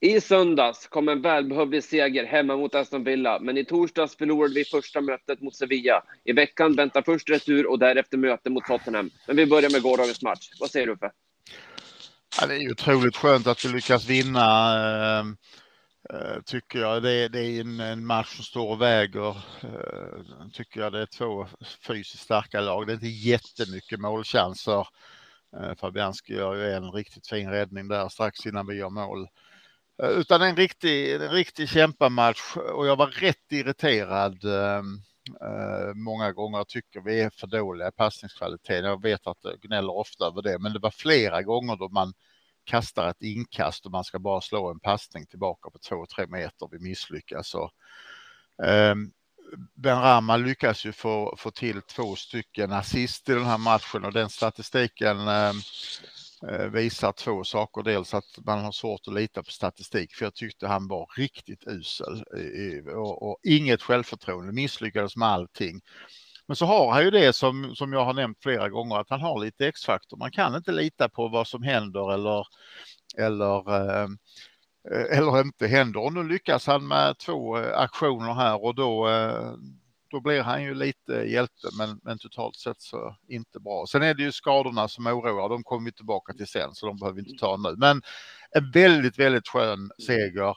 I söndags kom en välbehövlig seger hemma mot Aston Villa, men i torsdags förlorade vi första mötet mot Sevilla. I veckan väntar först retur och därefter möte mot Tottenham. Men vi börjar med gårdagens match. Vad säger du Uffe? Ja, det är ju otroligt skönt att vi lyckas vinna. Ehm, eh, tycker jag. Det, är en, match som står och väger. Eh, tycker jag det är två fysiskt starka lag. Det är inte jättemycket målchanser. Eh, Fabianski gör ju en riktigt fin räddning där strax innan vi gör mål. Eh, utan en riktig, en riktig kämpamatch och jag var rätt irriterad ehm, eh, många gånger. Jag tycker vi är för dåliga i passningskvaliteten. Jag vet att jag gnäller ofta över det, men det var flera gånger då man kastar ett inkast och man ska bara slå en passning tillbaka på två, tre meter. Vi misslyckas. Och, eh, ben Rama lyckas ju få, få till två stycken assist i den här matchen och den statistiken eh, Eh, visar två saker. Dels att man har svårt att lita på statistik för jag tyckte han var riktigt usel och, och inget självförtroende, misslyckades med allting. Men så har han ju det som, som jag har nämnt flera gånger, att han har lite X-faktor. Man kan inte lita på vad som händer eller, eller, eh, eh eller inte händer. Och nu lyckas han med två eh, aktioner här och då, då blir han ju lite hjälte, men, men totalt sett så inte bra. Sen är det ju skadorna som oroar, de kommer vi tillbaka till sen, så de behöver vi inte ta nu. Men en väldigt, väldigt skön seger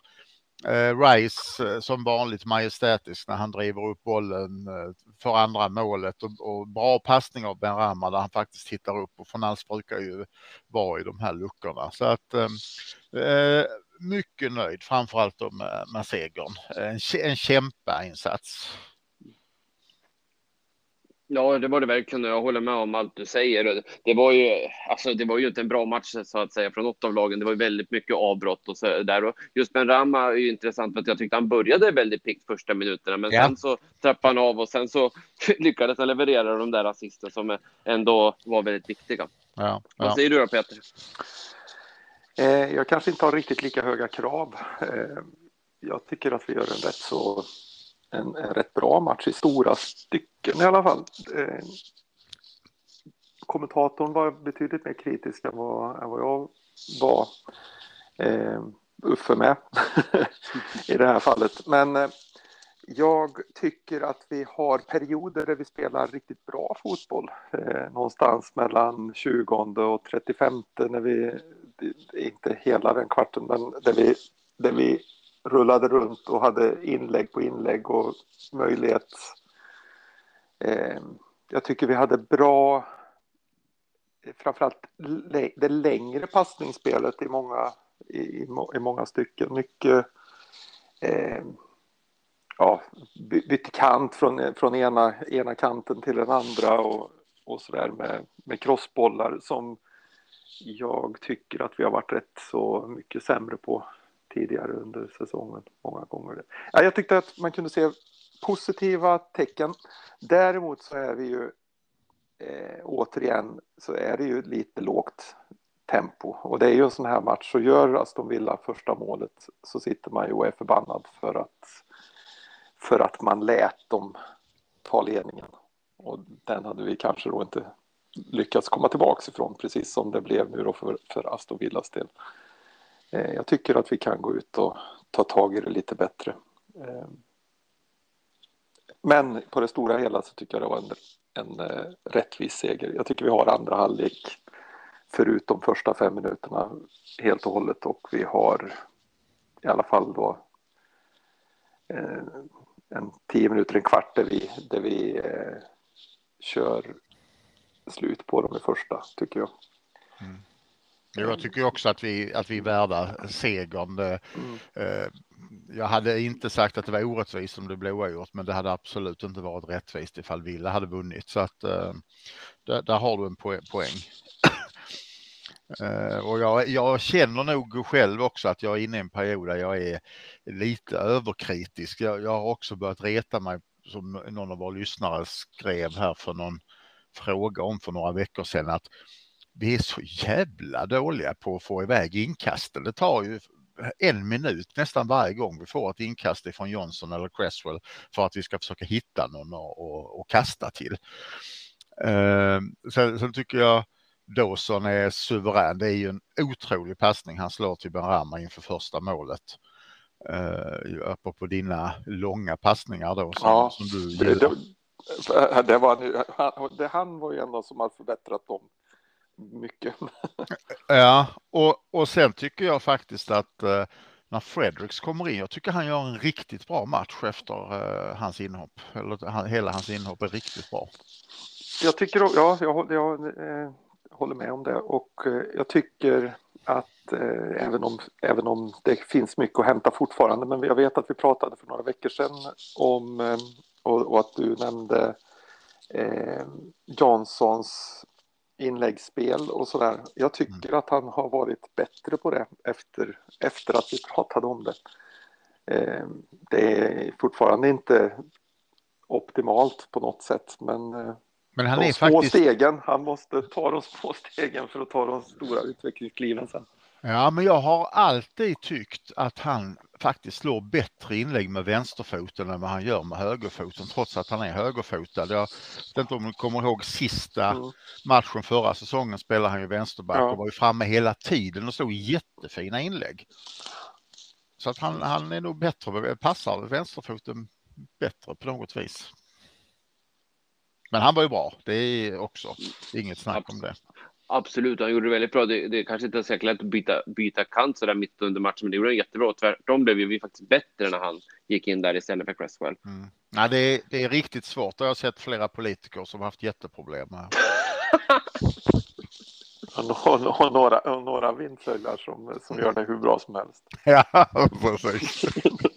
Eh, Rice eh, som vanligt majestätisk när han driver upp bollen eh, för andra målet och, och bra passning av Ben Rama där han faktiskt tittar upp och Fornals brukar ju vara i de här luckorna. Så att eh, eh mycket nöjd, framförallt med, med segern. En, en kämpainsats. Ja, det var det verkligen. Jag håller med om allt du säger. Det var ju, alltså, det var ju inte en bra match så att säga från något av lagen. Det var väldigt mycket avbrott och så där. Och just Ben Rama är ju intressant för att jag tyckte han började väldigt piggt första minuterna, men ja. sen så trappade han av och sen så lyckades han leverera de där assisten som ändå var väldigt viktiga. Ja, ja. Vad säger du då Peter? Eh, jag kanske inte har riktigt lika höga krav. Eh, jag tycker att vi gör en rätt så en, en rätt bra match i stora stycken i alla fall. Eh, kommentatorn var betydligt mer kritisk än vad, än vad jag var. Eh, Uffe med i det här fallet. Men eh, jag tycker att vi har perioder där vi spelar riktigt bra fotboll. Eh, någonstans mellan 20 och 35 när vi, inte hela den kvarten, men där vi, där vi rullade runt och hade inlägg på inlägg och möjlighet. Eh, jag tycker vi hade bra, framförallt det längre passningsspelet i många, i, i många stycken. Mycket eh, ja, bytte kant från, från ena, ena kanten till den andra och, och så där med, med crossbollar som jag tycker att vi har varit rätt så mycket sämre på tidigare under säsongen många gånger. Ja, jag tyckte att man kunde se positiva tecken. Däremot så är vi ju eh, återigen så är det ju lite lågt tempo och det är ju en sån här match så gör Aston Villa första målet så sitter man ju och är förbannad för att för att man lät dem ta ledningen och den hade vi kanske då inte lyckats komma tillbaks ifrån precis som det blev nu då för, för Aston Villas del. Eh, jag tycker att vi kan gå ut och ta tag i det lite bättre. Eh, men på det stora hela så tycker jag det var en, en eh, rättvis seger. Jag tycker vi har andra halvlek förutom första fem minuterna helt och hållet och vi har i alla fall då en tio minuter, en kvart där vi, där vi kör slut på dem i första tycker jag. Mm. Jag tycker också att vi, att vi är värda segern. Mm. Jag hade inte sagt att det var orättvist om det blev oavgjort, men det hade absolut inte varit rättvist ifall Villa hade vunnit. Så att eh, där, där har du en poäng. Och jag, jag, känner nog själv också att jag är inne i en period där jag är lite överkritisk. Jag, jag har också börjat reta mig, som någon av våra lyssnare skrev här för någon fråga om för några veckor sedan, att vi är så jävla dåliga på att få iväg inkasten. Det tar ju en minut nästan varje gång vi får ett inkast från Johnson eller Cresswell för att vi ska försöka hitta någon och, och, och kasta till. Uh, sen, sen, tycker jag Dawson är suverän. Det är ju en otrolig passning han slår till Benrahma inför första målet. Uh, på dina långa passningar då som, ja, som du det, det, det, var, han, det, han var ju en som har förbättrat dem mycket. ja, och, och sen tycker jag faktiskt att uh, när Fredericks kommer in, jag tycker han gör en riktigt bra match efter uh, hans inhopp. Eller han, hela hans inhopp är riktigt bra. Jag tycker, ja, jag, jag eh, håller med om det och eh, jag tycker att eh, även, om, även om det finns mycket att hämta fortfarande, men jag vet att vi pratade för några veckor sedan om eh, och, och, att du nämnde eh, Johnsons inläggsspel och sådär. Jag tycker mm. att han har varit bättre på det efter, efter att vi pratade om det. Eh, det är fortfarande inte optimalt på något sätt, men eh, men han de är små faktiskt... stegen, han måste ta de små stegen för att ta de stora utvecklingskliven sen. Ja, men jag har alltid tyckt att han faktiskt slår bättre inlägg med vänsterfoten än vad han gör med högerfoten, trots att han är högerfotad. Jag vet inte om du kommer ihåg sista mm. matchen förra säsongen spelade han ju vänsterback ja. och var ju framme hela tiden och slog jättefina inlägg. Så att han, han är nog bättre, passar vänsterfoten bättre på något vis. Men han var ju bra. Det är också inget snack om det. Absolut, han gjorde det väldigt bra. Det, det kanske inte är så lätt att byta, byta kant så där mitt under matchen, men det gjorde han jättebra. Tvärtom blev vi faktiskt bättre när han gick in där istället för Cresswell. Mm. Ja, det, är, det är riktigt svårt. Jag har sett flera politiker som haft jätteproblem med. och några, några vindflöjlar som, som gör det hur bra som helst. Ja, precis.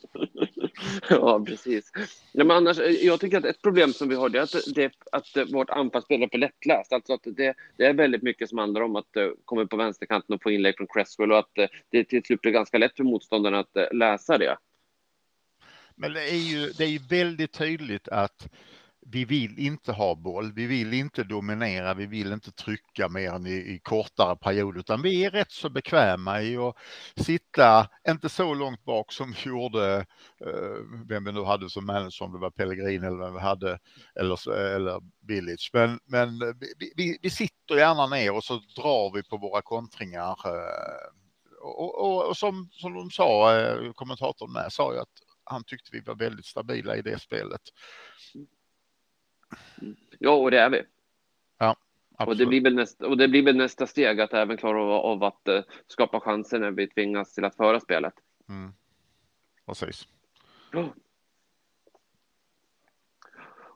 ja, precis. Ja, men annars, eh, jag tycker att ett problem som vi har det är att, det, att eh, vårt anfallsspel är för lättläst. Alltså att det, det, är väldigt mycket som handlar om att uh, komma på vänsterkanten och få inlägg från Cresswell och att uh, det till slut blir ganska lätt för motståndarna att uh, läsa det. Men det är ju det är väldigt tydligt att vi vill inte ha boll, vi vill inte dominera, vi vill inte trycka mer än i, i kortare perioder, utan vi är rätt så bekväma i att sitta, inte så långt bak som vi gjorde, eh, vem vi nu hade som manager, om det var Pellegrin eller vem vi hade, eller, eller Village. Men, men vi, vi, vi sitter gärna ner och så drar vi på våra kontringar. Eh, och, och, och, som, som de sa, eh, kommentatorn med, sa ju att han tyckte vi var väldigt stabila i det spelet. Ja, och det är vi. Ja, Och det, blir väl nästa, och det blir väl nästa steg att även klara av, av att uh, skapa chanser när vi tvingas till att föra spelet. Mm. Precis. Oh.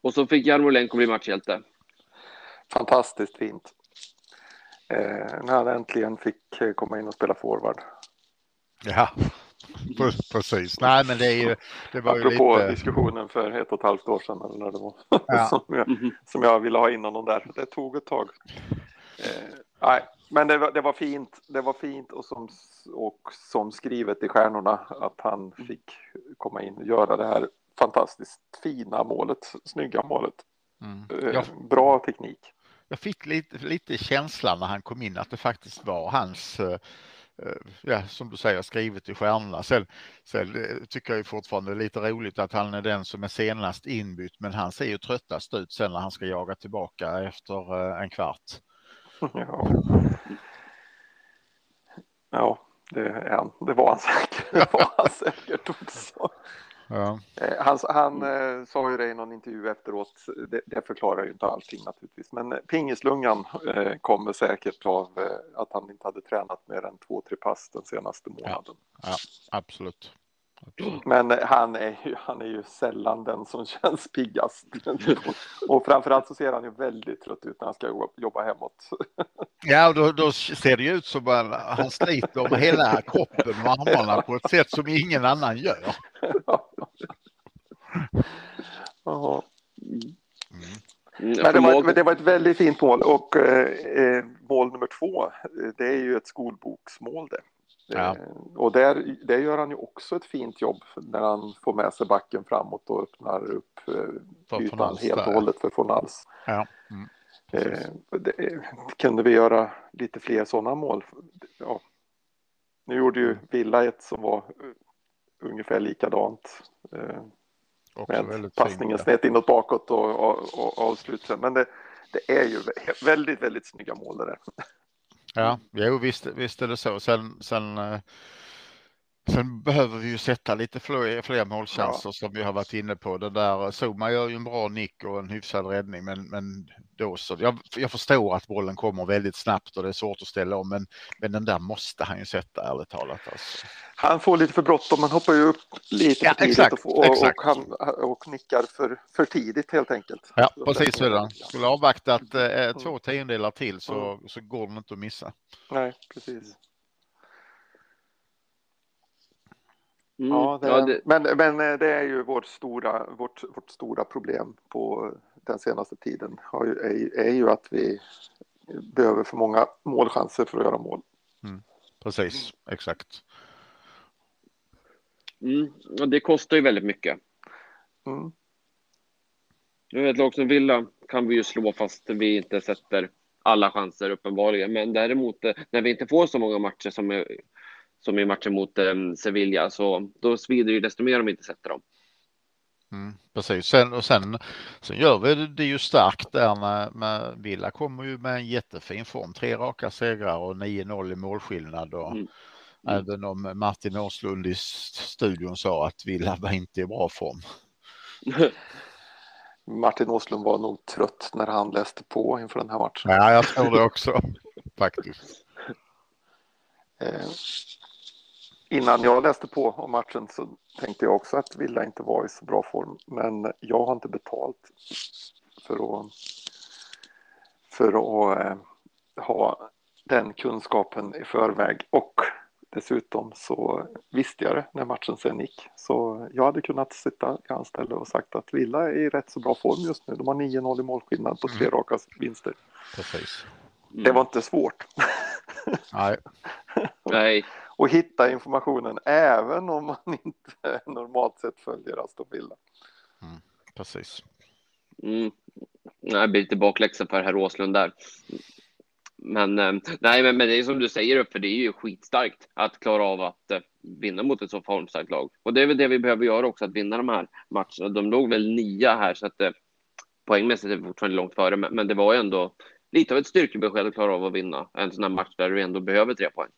Och så fick Jarmolenko bli matchhjälte. Fantastiskt fint. Eh, när han äntligen fick eh, komma in och spela forward. Ja, Precis. Nej, men det är ju. Det var Apropå ju lite... diskussionen för ett och ett halvt år sedan eller när det var ja. som, jag, mhm. som jag ville ha in honom där. Det tog ett tag. Eh, nej, men det var, det var fint. Det var fint och som, och som skrivet i stjärnorna att han mm. fick komma in och göra det här fantastiskt fina målet, snygga målet. Mm. Eh, jag, bra teknik. Jag fick lite, lite känslan när han kom in att det faktiskt var hans Eh, Eh, ja, som du säger, skrivet i stjärnorna. Sen, sen eh, tycker jag fortfarande det är lite roligt att han är den som är senast inbytt, men han ser ju tröttast ut sen när han ska jaga tillbaka efter eh, en kvart. Ja, ja det, är han. det var han säkert. Det var han säkert också. Ja. Eh, han, han eh, sa ju det i någon intervju efteråt, det, det, förklarar ju inte allting naturligtvis, men eh, pingislungan kommer säkert av att han inte hade tränat mer än två, tre pass den senaste månaden. Ja, ja absolut. Men eh, han är, ju, han är ju sällan den som känns piggast. och framförallt så ser han ju väldigt trött ut när han ska jobba hemåt. Ja, och då, då ser det ju ut som att han sliter med hela kroppen och armarna på ett sätt som ingen annan gör. Jaha. Mm. Men det, var, det var ett väldigt fint mål och eh, eh mål nummer två, det är ju ett skolboksmål det. Ja. Eh, och där, där gör han ju också ett fint jobb när han får med sig backen framåt och öppnar upp eh, ytan helt och hållet för Fornals. Ja. Mm. Eh, det, kunde vi göra lite fler sådana mål? Ja. Nu gjorde ju Villa ett som var ungefär likadant. Uh, med passningen snett inåt bakåt och, och, och avslut. Men det, det är ju väldigt, väldigt snygga mål det där. Ja, jo, visst, visst är det så. Sen, sen eh, Sen behöver vi ju sätta lite fler, fler målchanser ja. som vi har varit inne på. Det där Zuma gör ju en bra nick och en hyfsad räddning, men, men då så. Jag, jag förstår att bollen kommer väldigt snabbt och det är svårt att ställa om, men, men den där måste han ju sätta ärligt talat. Alltså. Han får lite för bråttom, han hoppar ju upp lite ja, för tidigt exakt, och, och, exakt. och, han, och nickar för, för tidigt helt enkelt. Ja, precis så är det. Skulle avvaktat eh, två tiondelar till så, mm. så går den inte att missa. Nej, precis. Mm, ja, det, ja det... Men, men eh, det är ju vårt stora, vårt, vårt stora problem på den senaste tiden ju, är, är, ju att vi behöver för många målchanser för att göra mål. Mm, precis, exakt. Mm, och det kostar ju väldigt mycket. Mm. Nu ett lag som Villa kan vi ju slå fast vi inte sätter alla chanser uppenbarligen. Men däremot eh, när vi inte får så många matcher som är som i matchen mot eh, Sevilla, så då svider det desto mer om vi inte sätter dem. Mm, precis, sen, och sen, sen gör vi det, det ju starkt där med, med Villa kommer ju med en jättefin form, tre raka segrar och 9-0 i målskillnad och mm. Mm. även om Martin Åslund i studion sa att Villa var inte i bra form. Martin Åslund var nog trött när han läste på inför den här matchen. Ja, jag tror det också faktiskt. Eh, innan jag läste på om matchen så tänkte jag också att Villa inte var i så bra form. Men jag har inte betalt för att, för att äh, ha den kunskapen i förväg. Och dessutom så visste jag det när matchen sen gick. Så jag hade kunnat sitta i hans ställe och sagt att Villa är i rätt så bra form just nu. De har 9-0 i målskillnad på tre mm. raka vinster. Precis. Mm. Det var inte svårt. Nej. Nej och hitta informationen även om man inte normalt sett följer Aston Villa. Mm, precis. Mm. Jag blir lite bakläxa för herr Åslund där. Men eh, nej, men, men det är som du säger, för det är ju skitstarkt att klara av att eh, vinna mot ett så formstarkt lag. Och det är väl det vi behöver göra också, att vinna de här matcherna. De låg väl nia här, så att eh, poängmässigt är vi fortfarande långt före, men, men det var ju ändå lite av ett styrkebesked att klara av att vinna en sån här match där du ändå behöver tre poäng.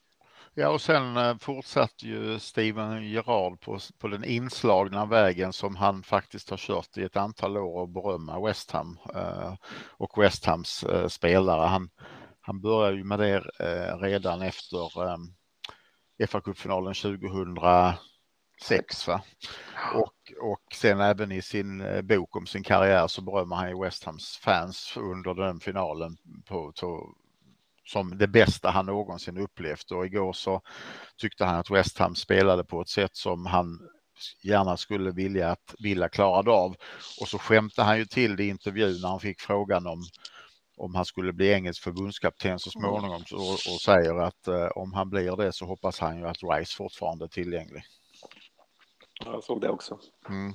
Ja, och sen eh, fortsatte ju Steven Gerard på, på den inslagna vägen som han faktiskt har kört i ett antal år och berömma West Ham eh, och West Hams eh, spelare. Han, han började ju med det redan efter fa kuppfinalen 2006. Va? Och, och sen även i sin bok om sin karriär så berömmer han ju West Hams fans under den finalen på, på som det bästa han någonsin upplevt och igår så tyckte han att West Ham spelade på ett sätt som han gärna skulle vilja att Villa klarade av. Och så skämtade han ju till det i intervjun när han fick frågan om om han skulle bli engelsk förbundskapten så småningom och, och säger att eh, om han blir det så hoppas han ju att Rice fortfarande är tillgänglig. Jag såg det också. Mm.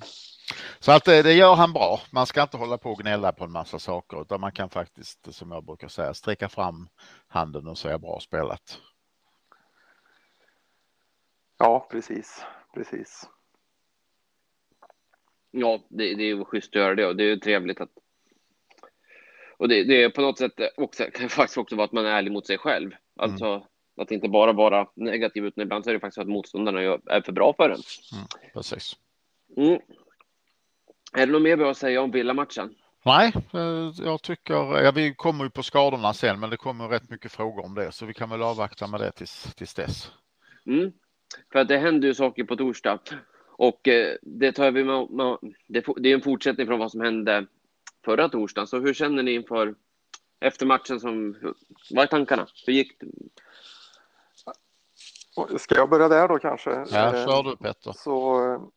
Så att det, det, gör han bra. Man ska inte hålla på och gnälla på en massa saker utan man kan faktiskt, som jag brukar säga, sträcka fram handen och säga bra spelat. Ja, precis, precis. Ja, det, det är ju schysst att göra det och det är ju trevligt att och det, det är på något sätt också, kan faktiskt också vara att man är ärlig mot sig själv. Alltså mm. att inte bara vara negativ utan ibland så är det faktiskt att motståndarna är för bra för en. Mm, precis. Mm. Är det något mer vi har att säga om Villa-matchen? Nej, eh, jag tycker, ja, vi kommer ju på skadorna sen, men det kommer rätt mycket frågor om det, så vi kan väl avvakta med det tills, tills dess. Mm. För att det händer ju saker på torsdag och eh, det tar vi med, med det, det, är en fortsättning från vad som hände förra torsdagen. Så hur känner ni inför efter matchen som, vad är tankarna? Hur gick det? Ska jag börja där då kanske? Ja, kör du Petter. Så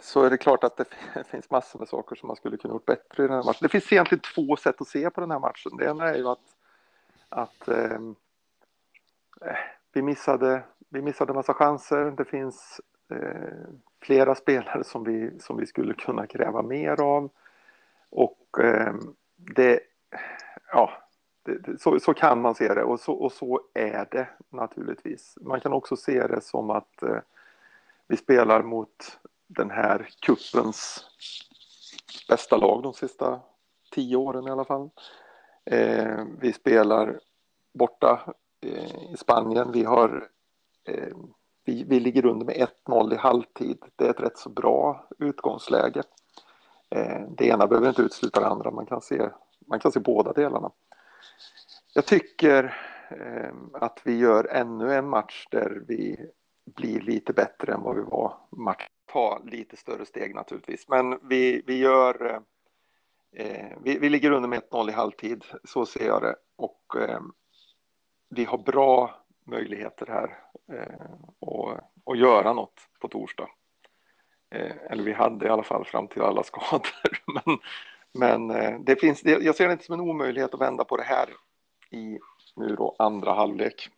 så är det klart att det finns massor med saker som man skulle kunna gjort bättre i den här matchen. Det finns egentligen två sätt att se på den här matchen. Det ena är ju att, att ehm, eh, vi, missade, vi missade massa chanser. Det finns eh, flera spelare som vi, som vi skulle kunna kräva mer av. Och eh, det, ja, det, så, så kan man se det och så, och så är det naturligtvis. Man kan också se det som att eh, vi spelar mot den här kuppens bästa lag de sista tio åren i alla fall. Eh, vi spelar borta eh, i Spanien. Vi har eh, vi, vi ligger under med 1-0 i halvtid. Det är ett rätt så bra utgångsläge. Eh, det ena behöver inte utesluta det andra. Man kan se, man kan se båda delarna. Jag tycker eh, att vi gör ännu en match där vi blir lite bättre än vad vi var. Match ta lite större steg naturligtvis, men vi, vi gör eh, vi, vi, ligger under med 1-0 i halvtid, så ser jag det. Och eh, vi har bra möjligheter här eh, och, och göra något på torsdag. Eh, eller vi hade i alla fall fram till alla skador. men men eh, det finns, jag ser det inte som en omöjlighet att vända på det här i nu då andra halvlek.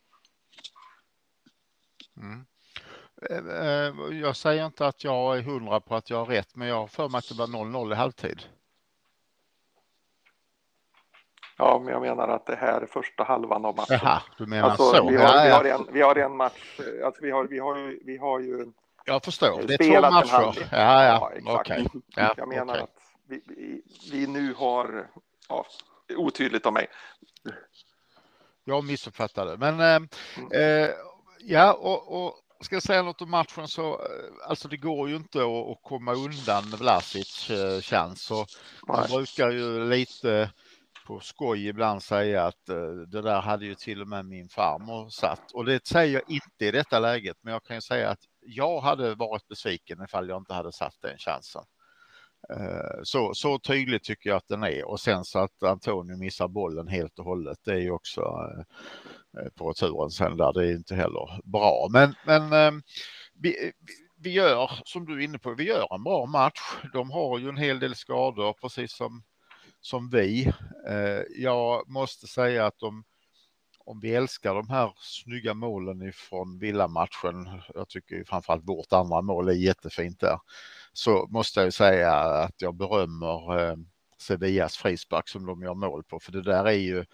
Mm. Eh, jag säger inte att jag är hundra på att jag har rätt, men jag har för mig att det var 0-0 i halvtid. Ja, men jag menar att det här är första halvan av matchen. Jaha, du menar alltså, så. Vi har, ja, vi, har en, vi har en match, alltså vi har, vi har, ju, vi har ju Jag förstår, det är två matcher. Ja, ja, ja okej. Okay. Ja, jag menar okay. att vi, vi, vi, nu har, ja, otydligt av mig. Jag missuppfattade, men eh, mm. eh, ja, och, och ska jag säga något om matchen så, eh, alltså det går ju inte att, att komma undan Vlasic eh, chans. Så man brukar ju lite på skoj ibland säga att uh, det där hade ju till och med min farmor satt. Och det säger jag inte i detta läget, men jag kan ju säga att jag hade varit besviken ifall jag inte hade satt den chansen. Uh, så, så tydligt tycker jag att den är och sen så att Antonio missar bollen helt och hållet. Det är ju också Eh, på returen sen där. Det är inte heller bra. Men, men eh, vi, vi gör som du är inne på. Vi gör en bra match. De har ju en hel del skador precis som som vi. Eh, jag måste säga att om, om vi älskar de här snygga målen ifrån villamatchen, jag tycker framförallt vårt andra mål är jättefint där, så måste jag säga att jag berömmer Sevillas frispark som de gör mål på, för det där är ju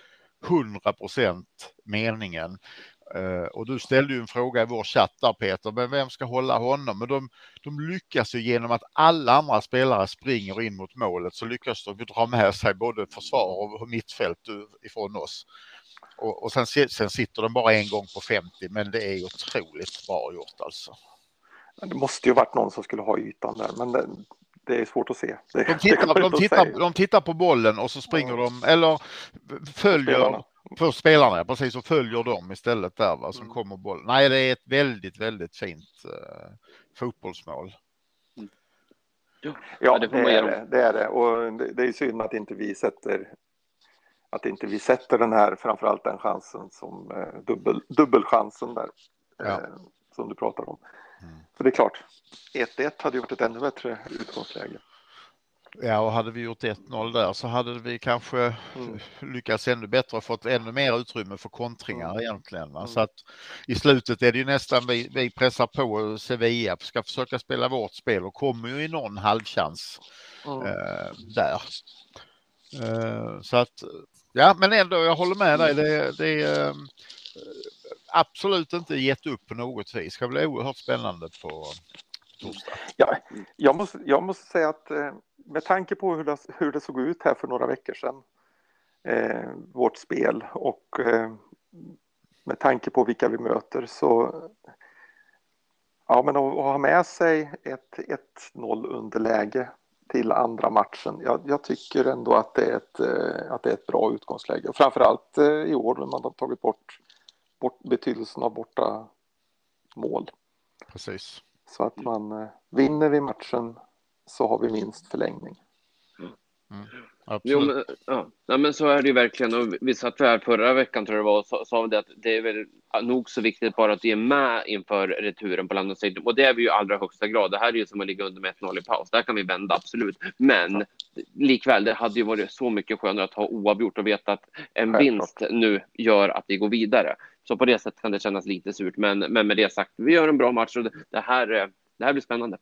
100 procent meningen. Eh, och du ställde ju en fråga i vår chatt där Peter, men vem ska hålla honom? Men de, de lyckas ju genom att alla andra spelare springer in mot målet så lyckas de dra med sig både försvar och mittfält ifrån oss. Och, och sen, sen sitter de bara en gång på 50, men det är otroligt bra gjort alltså. Men Det måste ju varit någon som skulle ha ytan där, men det, det är svårt att se. Det, de, tittar, de, tittar, de tittar på bollen och så springer ja. de, eller följer spelarna. för spelarna, precis, och följer dem istället där va, som mm. kommer bollen. Nej, det är ett väldigt, väldigt fint uh, fotbollsmål. Mm. Ja, det, det, är det, det är det. Och det, det är synd att inte vi sätter att inte vi sätter den här, framförallt den chansen som eh, dubbel, dubbelchansen där, ja. eh, som du pratar om. Mm. För det är klart, 1-1 hade gjort ett ännu bättre utgångsläge. Ja, och hade vi gjort 1-0 där så hade vi kanske mm. lyckats ännu bättre och fått ännu mer utrymme för kontringar mm. egentligen. Mm. Så att i slutet är det ju nästan vi, vi pressar på Sevilla, ska försöka spela vårt spel och kommer ju i någon halvchans mm. eh, där. Eh, så att ja, men ändå, jag håller med dig. Det, det eh, absolut inte gett upp på något vis. Det ska bli oerhört spännande på torsdag. Ja, jag, måste, jag måste säga att eh, med tanke på hur det, hur det såg ut här för några veckor sedan, eh, vårt spel och eh, med tanke på vilka vi möter så ja, men att, ha med sig ett 1-0 underläge till andra matchen. Jag, jag, tycker ändå att det, är ett, eh, att det är ett bra utgångsläge. Och framförallt eh, i år när man har tagit bort, bort betydelsen av borta mål. Precis. Så att man eh, vinner vi matchen så har vi minst förlängning. Mm. Jo, men, ja. ja. men så är det ju verkligen. Och vi satt här förra veckan tror jag det var och sa det att det är väl nog så viktigt bara att vi är med inför returen på Stadium. Och det är vi ju i allra högsta grad. Det här är ju som att ligga under med 1-0 i paus. Där kan vi vända, absolut. Men. Likväl, det hade ju varit så mycket skönare att ha oavgjort och veta att en Självklart. vinst nu gör att vi går vidare. Så på det sättet kan det kännas lite surt. Men, men med det sagt, vi gör en bra match och det, här, det här blir spännande.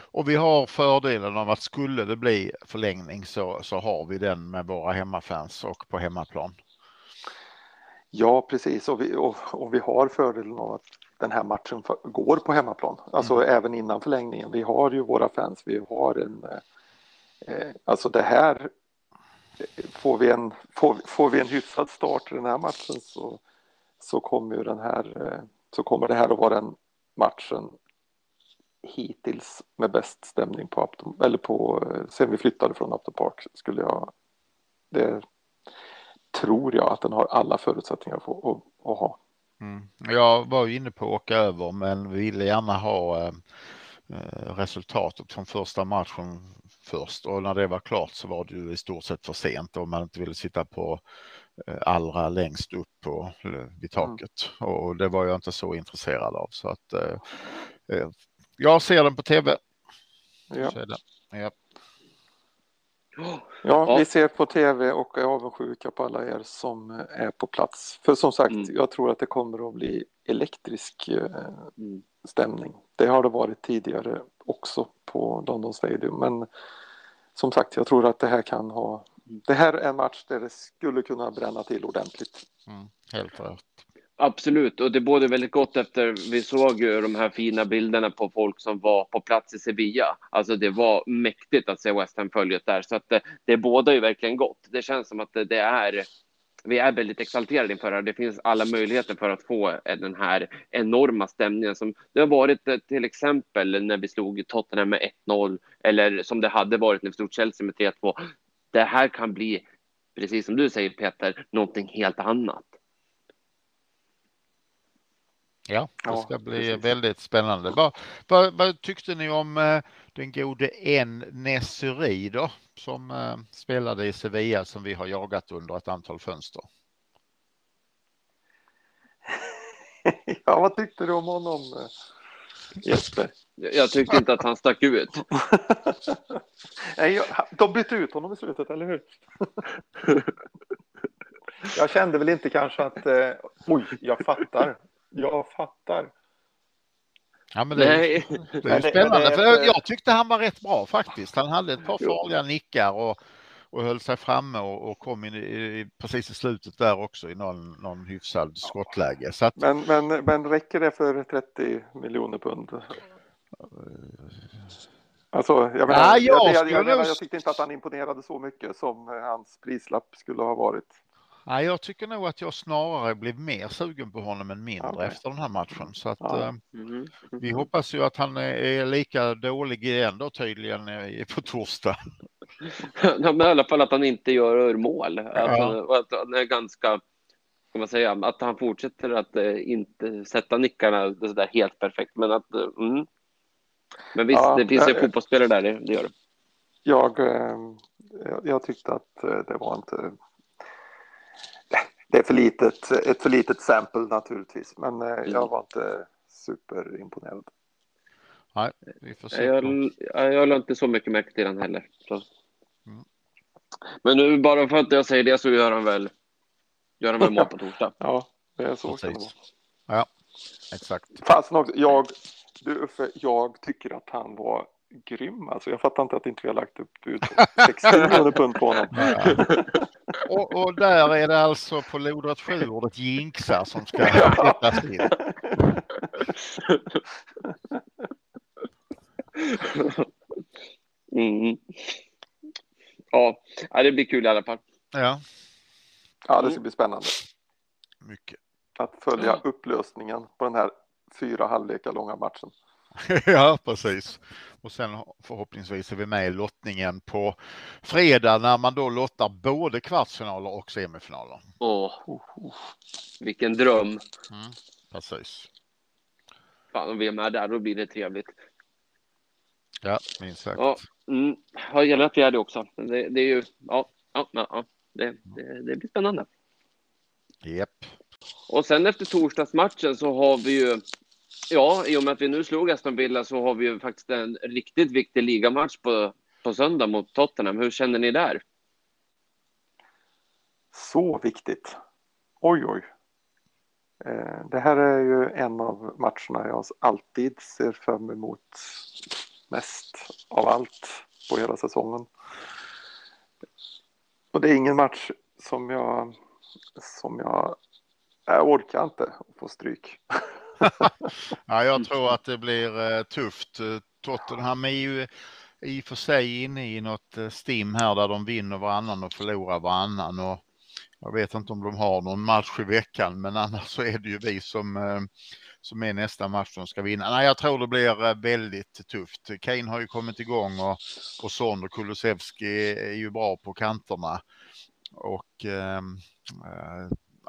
Och vi har fördelen av att skulle det bli förlängning så, så har vi den med våra hemmafans och på hemmaplan. Ja, precis. Och vi, och, och vi har fördelen av att den här matchen går på hemmaplan. Alltså mm. även innan förlängningen. Vi har ju våra fans. Vi har en... Eh, alltså det här får vi en, får, får vi en hyfsad start i den här matchen så, så kommer ju den här, eh, så kommer det här att vara den matchen hittills med bäst stämning på Upton, eller på, eh, sen vi flyttade från Upton Park skulle jag, det tror jag att den har alla förutsättningar för att, att ha. Mm. Jag var ju inne på att åka över men ville gärna ha resultatet från första matchen först och när det var klart så var det ju i stort sett för sent om man inte ville sitta på eh, allra längst upp på, vid taket mm. och det var jag inte så intresserad av så att eh, jag ser den på tv. Ja. ja. Ja, vi ser på tv och är avundsjuka på alla er som är på plats. För som sagt, mm. jag tror att det kommer att bli elektrisk mm. stämning. Det har det varit tidigare också på London Stadium, men som sagt, jag tror att det här kan ha... Det här är en match där det skulle kunna bränna till ordentligt. Mm, helt rätt. Absolut, och det båda väldigt gott efter vi såg ju de här fina bilderna på folk som var på plats i Sevilla. Alltså det var mäktigt att se West Ham-följet där, så att det, det båda ju verkligen gott. Det känns som att det, det är vi är väldigt exalterade inför det. Det finns alla möjligheter för att få den här enorma stämningen som det har varit eh, till exempel när vi slog Tottenham med 1-0 eller som det hade varit när vi slog Chelsea med 3-2. Det här kan bli, precis som du säger Peter, någonting helt annat. Ja, det ska ja, bli precis. väldigt spännande. Vad, vad, vad, tyckte ni om eh, den gode En Nesseri då, som eh, spelade i Sevilla som vi har jagat under ett antal fönster? ja, vad tyckte du om honom eh, Jesper? Jag tyckte inte att han stack ut. Nej, de bytte ut honom i slutet, eller hur? jag kände väl inte kanske att, eh, oj, jag fattar jag fattar. Ja, men det, är, det är spännande. För jag tyckte han var rätt bra faktiskt. Han hade ett par farliga nickar och, och höll sig framme och, och kom in i, precis i slutet där också i någon, någon hyfsad skottläge. Så att, men, men, men räcker det för 30 miljoner pund? Alltså, jag, menar, ja, jag, jag, jag, jag, jag tyckte inte att han imponerade så mycket som hans prislapp skulle ha varit. Nej, jag tycker nog att jag snarare blev mer sugen på honom än mindre okay. efter den här matchen. Så att, ja. eh, mm -hmm. vi hoppas ju att han är lika dålig igen då tydligen på torsdag. ja, men i alla fall att han inte gör mål. Ja. Att, att han är ganska, kan man säga, att han fortsätter att eh, inte sätta nickarna så där helt perfekt. Men att, eh, mm. Men visst, ja, det finns ju fotbollsspelare där, det, det gör det. Jag, eh, jag tyckte att det var inte det är för litet, ett för litet sample naturligtvis, men eh, jag mm. var inte superimponerad. Nej, vi får se. Jag, jag la inte så mycket märke till den heller. Mm. Men nu bara för att jag säger det så gör han väl, gör han väl mål på torsdag. ja, det är så. Ja, exakt. Också, jag, du Uffe, jag tycker att han var grym. Alltså, jag fattar inte att inte vi har lagt upp ut 60 miljoner pund på honom. och, och, där är det alltså på lodrätt 7 ordet jinxar som ska sättas till. Mm. Ja, det blir kul i alla fall. Ja. Ja, det ska bli spännande. Mycket. Att följa upplösningen på den här fyra halvlekar långa matchen. ja, precis. Och sen förhoppningsvis är vi med i lottningen på fredag när man då lottar både kvartsfinaler och semifinaler. Åh, oh, vilken dröm. Mm, precis. Fan, om vi är med där då blir det trevligt. Ja, minst sagt. Ja, mm, jag gäller att vi är det också. Det, det är ju, ja, ja, ja det, det, det blir spännande. Japp. Och sen efter torsdagsmatchen så har vi ju Ja, i och med att vi nu slog Aston Villa så har vi ju faktiskt en riktigt viktig ligamatch på, på söndag mot Tottenham. Hur känner ni där? Så viktigt. Oj, oj. Eh, det här är ju en av matcherna jag alltid ser fram emot mest av allt på hela säsongen. Och det är ingen match som jag som jag, jag orkar inte få stryk. ja, jag tror att det blir eh, tufft. Eh, Tottenham är ju i och för sig inne i något eh, stim här där de vinner varannan och förlorar varannan. Och jag vet inte om de har någon match i veckan, men annars så är det ju vi som, som är nästa match som ska vinna. Nej, jag tror det blir väldigt tufft. Kane har ju kommit igång och, och Son och Kulusevski är ju bra på kanterna. Och äh,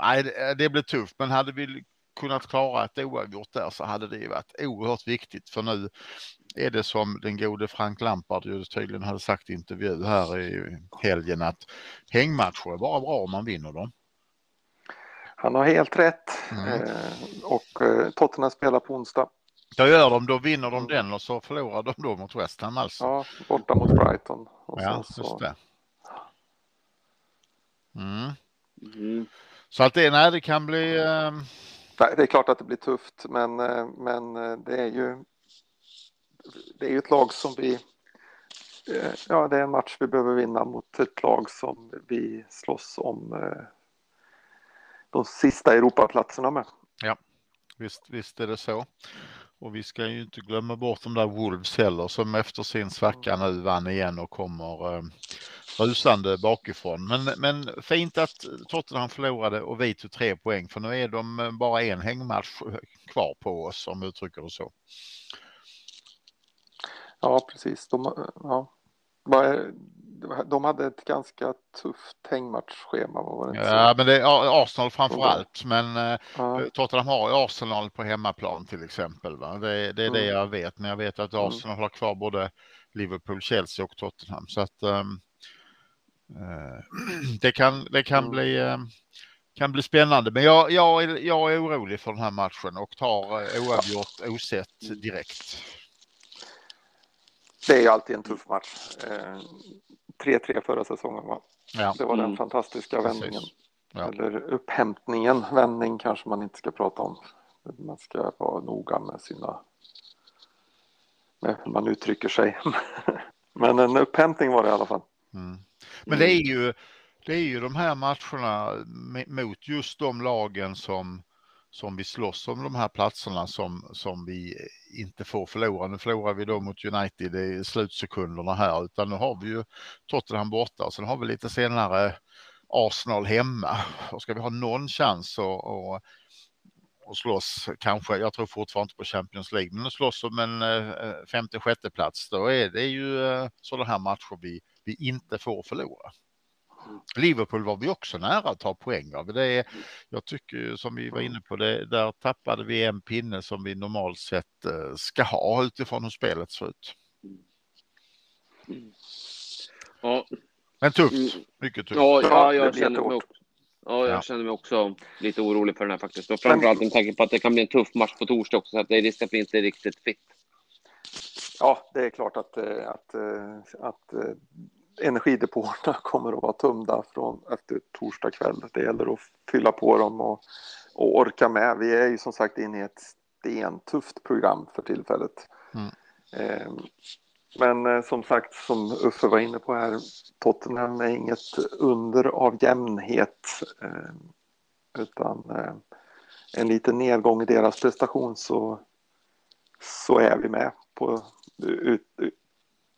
nej, det blir tufft, men hade vi kunnat klara ett oavgjort där så hade det ju varit oerhört viktigt för nu är det som den gode Frank Lampard ju tydligen hade sagt i intervju här i helgen att hängmatcher är bara bra om man vinner dem. Han har helt rätt mm. eh, och eh, Tottenham spelar på onsdag. Då gör de, då vinner de den och så förlorar de då mot West Ham alltså. Ja, borta mot Brighton. Och ja, så, just det. Mm. Mm. Så att det, nej, det kan bli. Eh... Det är klart att det blir tufft, men, eh, men eh, det är ju. Det är ju ett lag som vi. Eh, ja, det är en match vi behöver vinna mot ett lag som vi slåss om de sista Europaplatserna med. Ja, visst, visst är det så. Och vi ska ju inte glömma bort de där Wolves heller som efter sin svacka nu vann igen och kommer rusande bakifrån. Men, men fint att Tottenham förlorade och vi tog tre poäng för nu är de bara en hängmatch kvar på oss om vi uttrycker det så. Ja, precis. De, ja. De hade ett ganska tufft hängmatchschema. Var det ja, men det är Arsenal framför allt. Men eh, ja. Tottenham har ju Arsenal på hemmaplan till exempel. Va? Det, det är mm. det jag vet. Men jag vet att mm. Arsenal mm. har kvar både Liverpool, Chelsea och Tottenham. Så att um, Eh, det kan, det kan, mm. bli, eh, kan bli spännande, men jag, jag, jag är orolig för den här matchen och tar eh, oavgjort osett direkt. Det är ju alltid en tuff match. 3-3 förra säsongen va? Ja. Det var den mm. fantastiska vändningen. Ja. Eller upphämtningen, vändning kanske man inte ska prata om. Man ska vara noga med sina, med hur man uttrycker sig. Men en upphämtning var det i alla fall. Mm. Men det är ju, det är ju de här matcherna mot just de lagen som, som vi slåss om de här platserna som, som vi inte får förlora. Nu förlorar vi då mot United i slutsekunderna här, utan nu har vi ju Tottenham borta och sen har vi lite senare Arsenal hemma. Och ska vi ha någon chans att att, att slåss, kanske, jag tror fortfarande inte på Champions League, men att slåss om en eh, femte, sjätte plats, då är det ju eh, sådana här matcher vi vi inte får förlora. Liverpool var vi också nära att ta poäng av. Det är, jag tycker som vi var inne på, det, där tappade vi en pinne som vi normalt sett eh, ska ha utifrån hur spelet ser ut. Ja. Men tufft, mycket tufft. Ja, ja jag, känner mig också, ja, jag känner mig också lite orolig för den här faktiskt. Och framförallt med tanke på att det kan bli en tuff match på torsdag också, så att det är risk att vi inte är riktigt fit. Ja, det är klart att, eh, att, eh, att, att energidepåerna kommer att vara tömda från efter torsdag kväll. Det gäller att fylla på dem och, och orka med. Vi är ju som sagt inne i ett stentufft program för tillfället. Mm. Eh, men eh, som sagt, som Uffe var inne på här, Tottenham är inget under av jämnhet. Eh, utan eh, en liten nedgång i deras prestation så, så är vi med på, ut,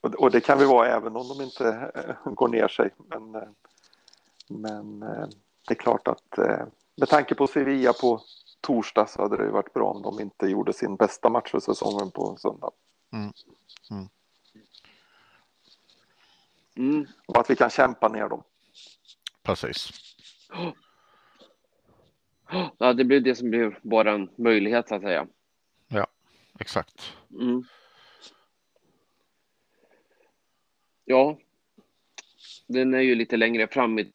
och, det kan vi vara även om de inte eh, går ner sig. Men, eh, men eh, det är klart att med tanke på Sevilla på torsdag så hade det varit bra om de inte gjorde sin bästa match för säsongen på söndag. Mm. Mm. Mm. Och att vi kan kämpa ner dem. Precis. Ja, det blir det som blir vår möjlighet så att säga. Ja, exakt. Mm. Ja, den är ju lite längre fram i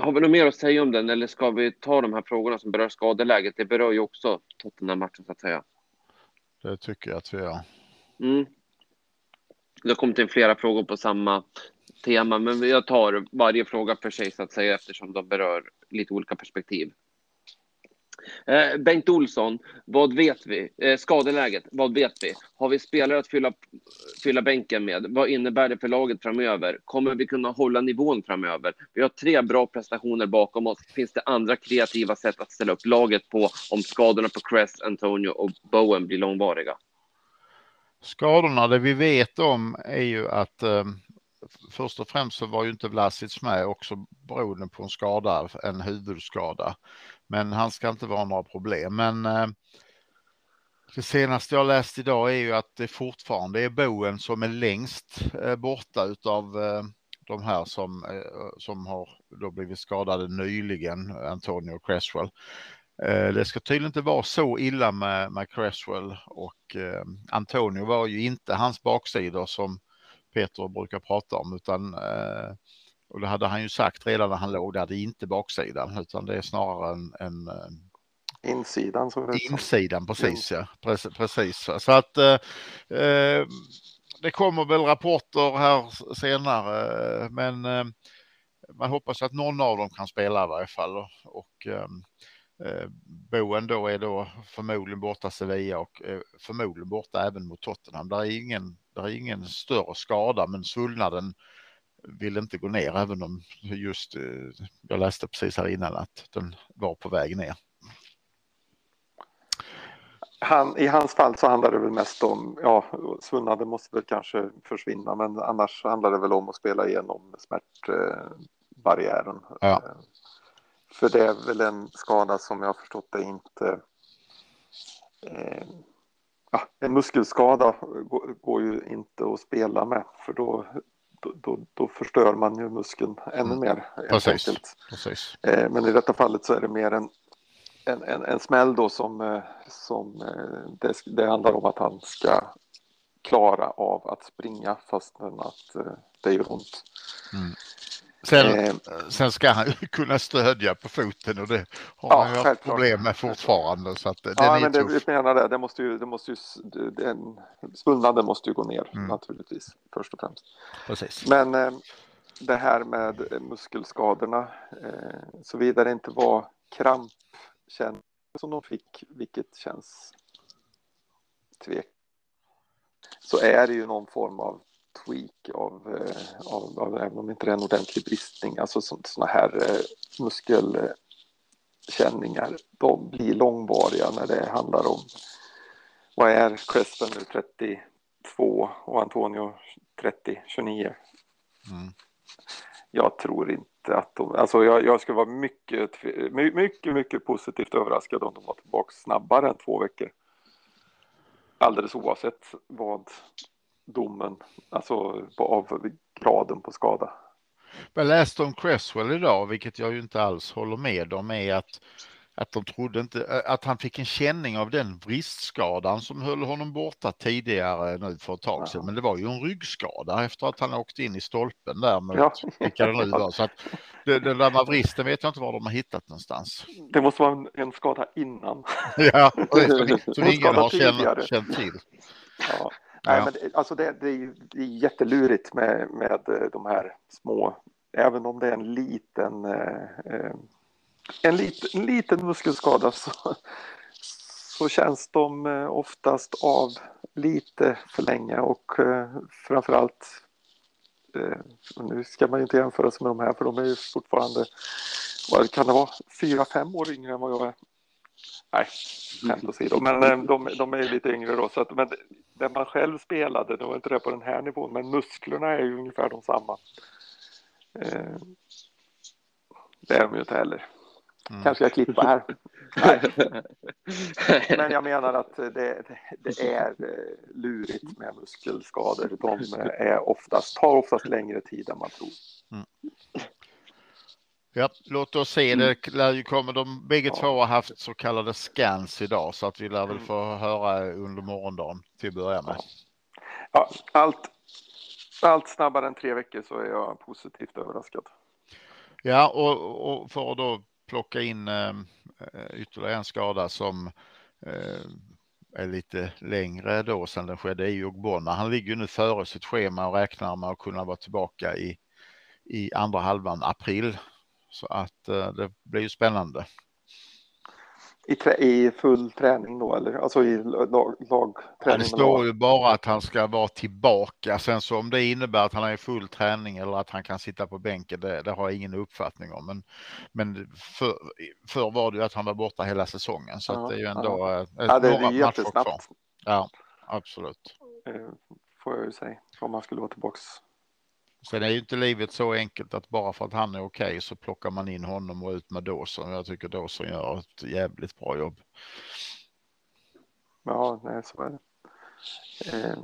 har vi något mer att säga om den eller ska vi ta de här frågorna som berör skadeläget? Det berör ju också Tottenham-matchen så att säga. Det tycker jag att vi gör. Mm. Det har kommit in flera frågor på samma tema, men jag tar varje fråga för sig så att säga eftersom de berör lite olika perspektiv. Eh, Bengt Olsson, vad vet vi? Eh, skadeläget, vad vet vi? Har vi spelare att fylla, fylla bänken med? Vad innebär det för laget framöver? Kommer vi kunna hålla nivån framöver? Vi har tre bra prestationer bakom oss. Finns det andra kreativa sätt att ställa upp laget på om skadorna på Cress, Antonio och Bowen blir långvariga? Skadorna, det vi vet om är ju att eh, först och främst så var ju inte Vlasic med också beroende på en skada, en huvudskada. Men han ska inte vara några problem. Men eh, det senaste jag läst idag är ju att det fortfarande är Boen som är längst eh, borta utav eh, de här som, som har då blivit skadade nyligen, Antonio Cresswell. Det ska tydligen inte vara så illa med, med Cresswell och eh, Antonio var ju inte hans baksidor som Peter brukar prata om utan eh, och det hade han ju sagt redan när han låg där, det är inte baksidan utan det är snarare en, en Insidan. Som insidan, precis ja. Precis, precis. Så att eh, det kommer väl rapporter här senare men eh, man hoppas att någon av dem kan spela i varje fall och, och Eh, Boen då är då förmodligen borta Sevilla och eh, förmodligen borta även mot Tottenham. Där är ingen, där är ingen större skada, men svullnaden vill inte gå ner, även om just eh, jag läste precis här innan att den var på väg ner. Han, I hans fall så handlar det väl mest om, ja, svullnaden måste väl kanske försvinna, men annars handlar det väl om att spela igenom smärtbarriären. Ja. För det är väl en skada som jag har förstått det inte... Eh, ja, en muskelskada går, går, ju inte att spela med för då, då, då, förstör man ju muskeln ännu mm. mer. Precis. Precis. Eh, men i detta fallet så är det mer en, en, en, en smäll då som, eh, som eh, det, det handlar om att han ska klara av att springa fastän att det gör ont. Mm. Sen, eh, sen ska han ju kunna stödja på foten och det har ja, han ju haft problem med fortfarande. Så att ja, men det, menar det. Det måste ju, det måste ju, den, svullnaden måste ju gå ner mm. naturligtvis först och främst. Precis. Men eh, det här med muskelskadorna, eh, såvida det inte var krampkänning som de fick, vilket känns tvek så är det ju någon form av tweak av, eh, av, av även om inte det är en ordentlig bristning, alltså sådana här eh, muskelkänningar, de blir långvariga när det handlar om, vad är Crespen nu, 32 och Antonio 30, 29. Mm. Jag tror inte att de, alltså jag, jag skulle vara mycket, mycket, mycket positivt överraskad om de var tillbaka snabbare än två veckor. Alldeles oavsett vad domen, alltså på, av graden på skada. Jag läste om Cresswell idag, vilket jag ju inte alls håller med om, är att, att de trodde inte att han fick en känning av den vristskadan som höll honom borta tidigare nu för ett tag sedan. Men det var ju en ryggskada efter att han åkte in i stolpen där mot ja. vilka det nu var. Så att det, det där med vristen vet jag inte var de har hittat någonstans. Det måste vara en, en skada innan. ja, som ingen har känt, känt till. Ja. Nej, men det, alltså det, det, är, det är jättelurigt med, med eh, de här små, även om det är en liten, eh, eh en, lit, en liten muskelskada så, så känns de eh, oftast av lite för länge och eh, framförallt eh, nu ska man ju inte jämföra sig med de här för de är ju fortfarande, vad kan det vara, fyra, fem år yngre än vad jag är. Nej, skämt åsido, men de, de är lite yngre då. Så att, men när man själv spelade, det var inte det på den här nivån, men musklerna är ju ungefär de samma. Eh, det är de ju inte heller. Mm. Kanske jag klippa här. Men jag menar att det, det, är eh, lurigt med muskelskador. De är oftast, tar oftast längre tid än man tror. Mm. Ja, låt oss se. Det lär ju komma. De bägge två har haft så kallade scans idag så att vi lär väl mm. få höra under morgondagen till att börja med. Ja, allt, allt snabbare än tre veckor så är jag positivt överraskad. Ja, och, och för att då plocka in äh, ytterligare en skada som äh, är lite längre då sedan den skedde i Ogbonna. Han ligger nu före sitt schema och räknar med att kunna vara tillbaka i, i andra halvan april så att eh, det blir ju spännande. I, I, full träning då eller alltså i lag, lagträning? Ja, det står ju bara att han ska vara tillbaka. Sen så om det innebär att han är i full träning eller att han kan sitta på bänken, det, det har jag ingen uppfattning om. Men, men för, för var det ju att han var borta hela säsongen så ja, det är ju ändå ja. Äh, ja, det är jättesnabbt. Ja, absolut. Eh, får jag ju säga, om han skulle vara tillbaks. Sen är ju inte livet så enkelt att bara för att han är okej okay, så plockar man in honom och ut med Dawson. Jag tycker Dawson gör ett jävligt bra jobb. Ja, nej, så är det. Eh,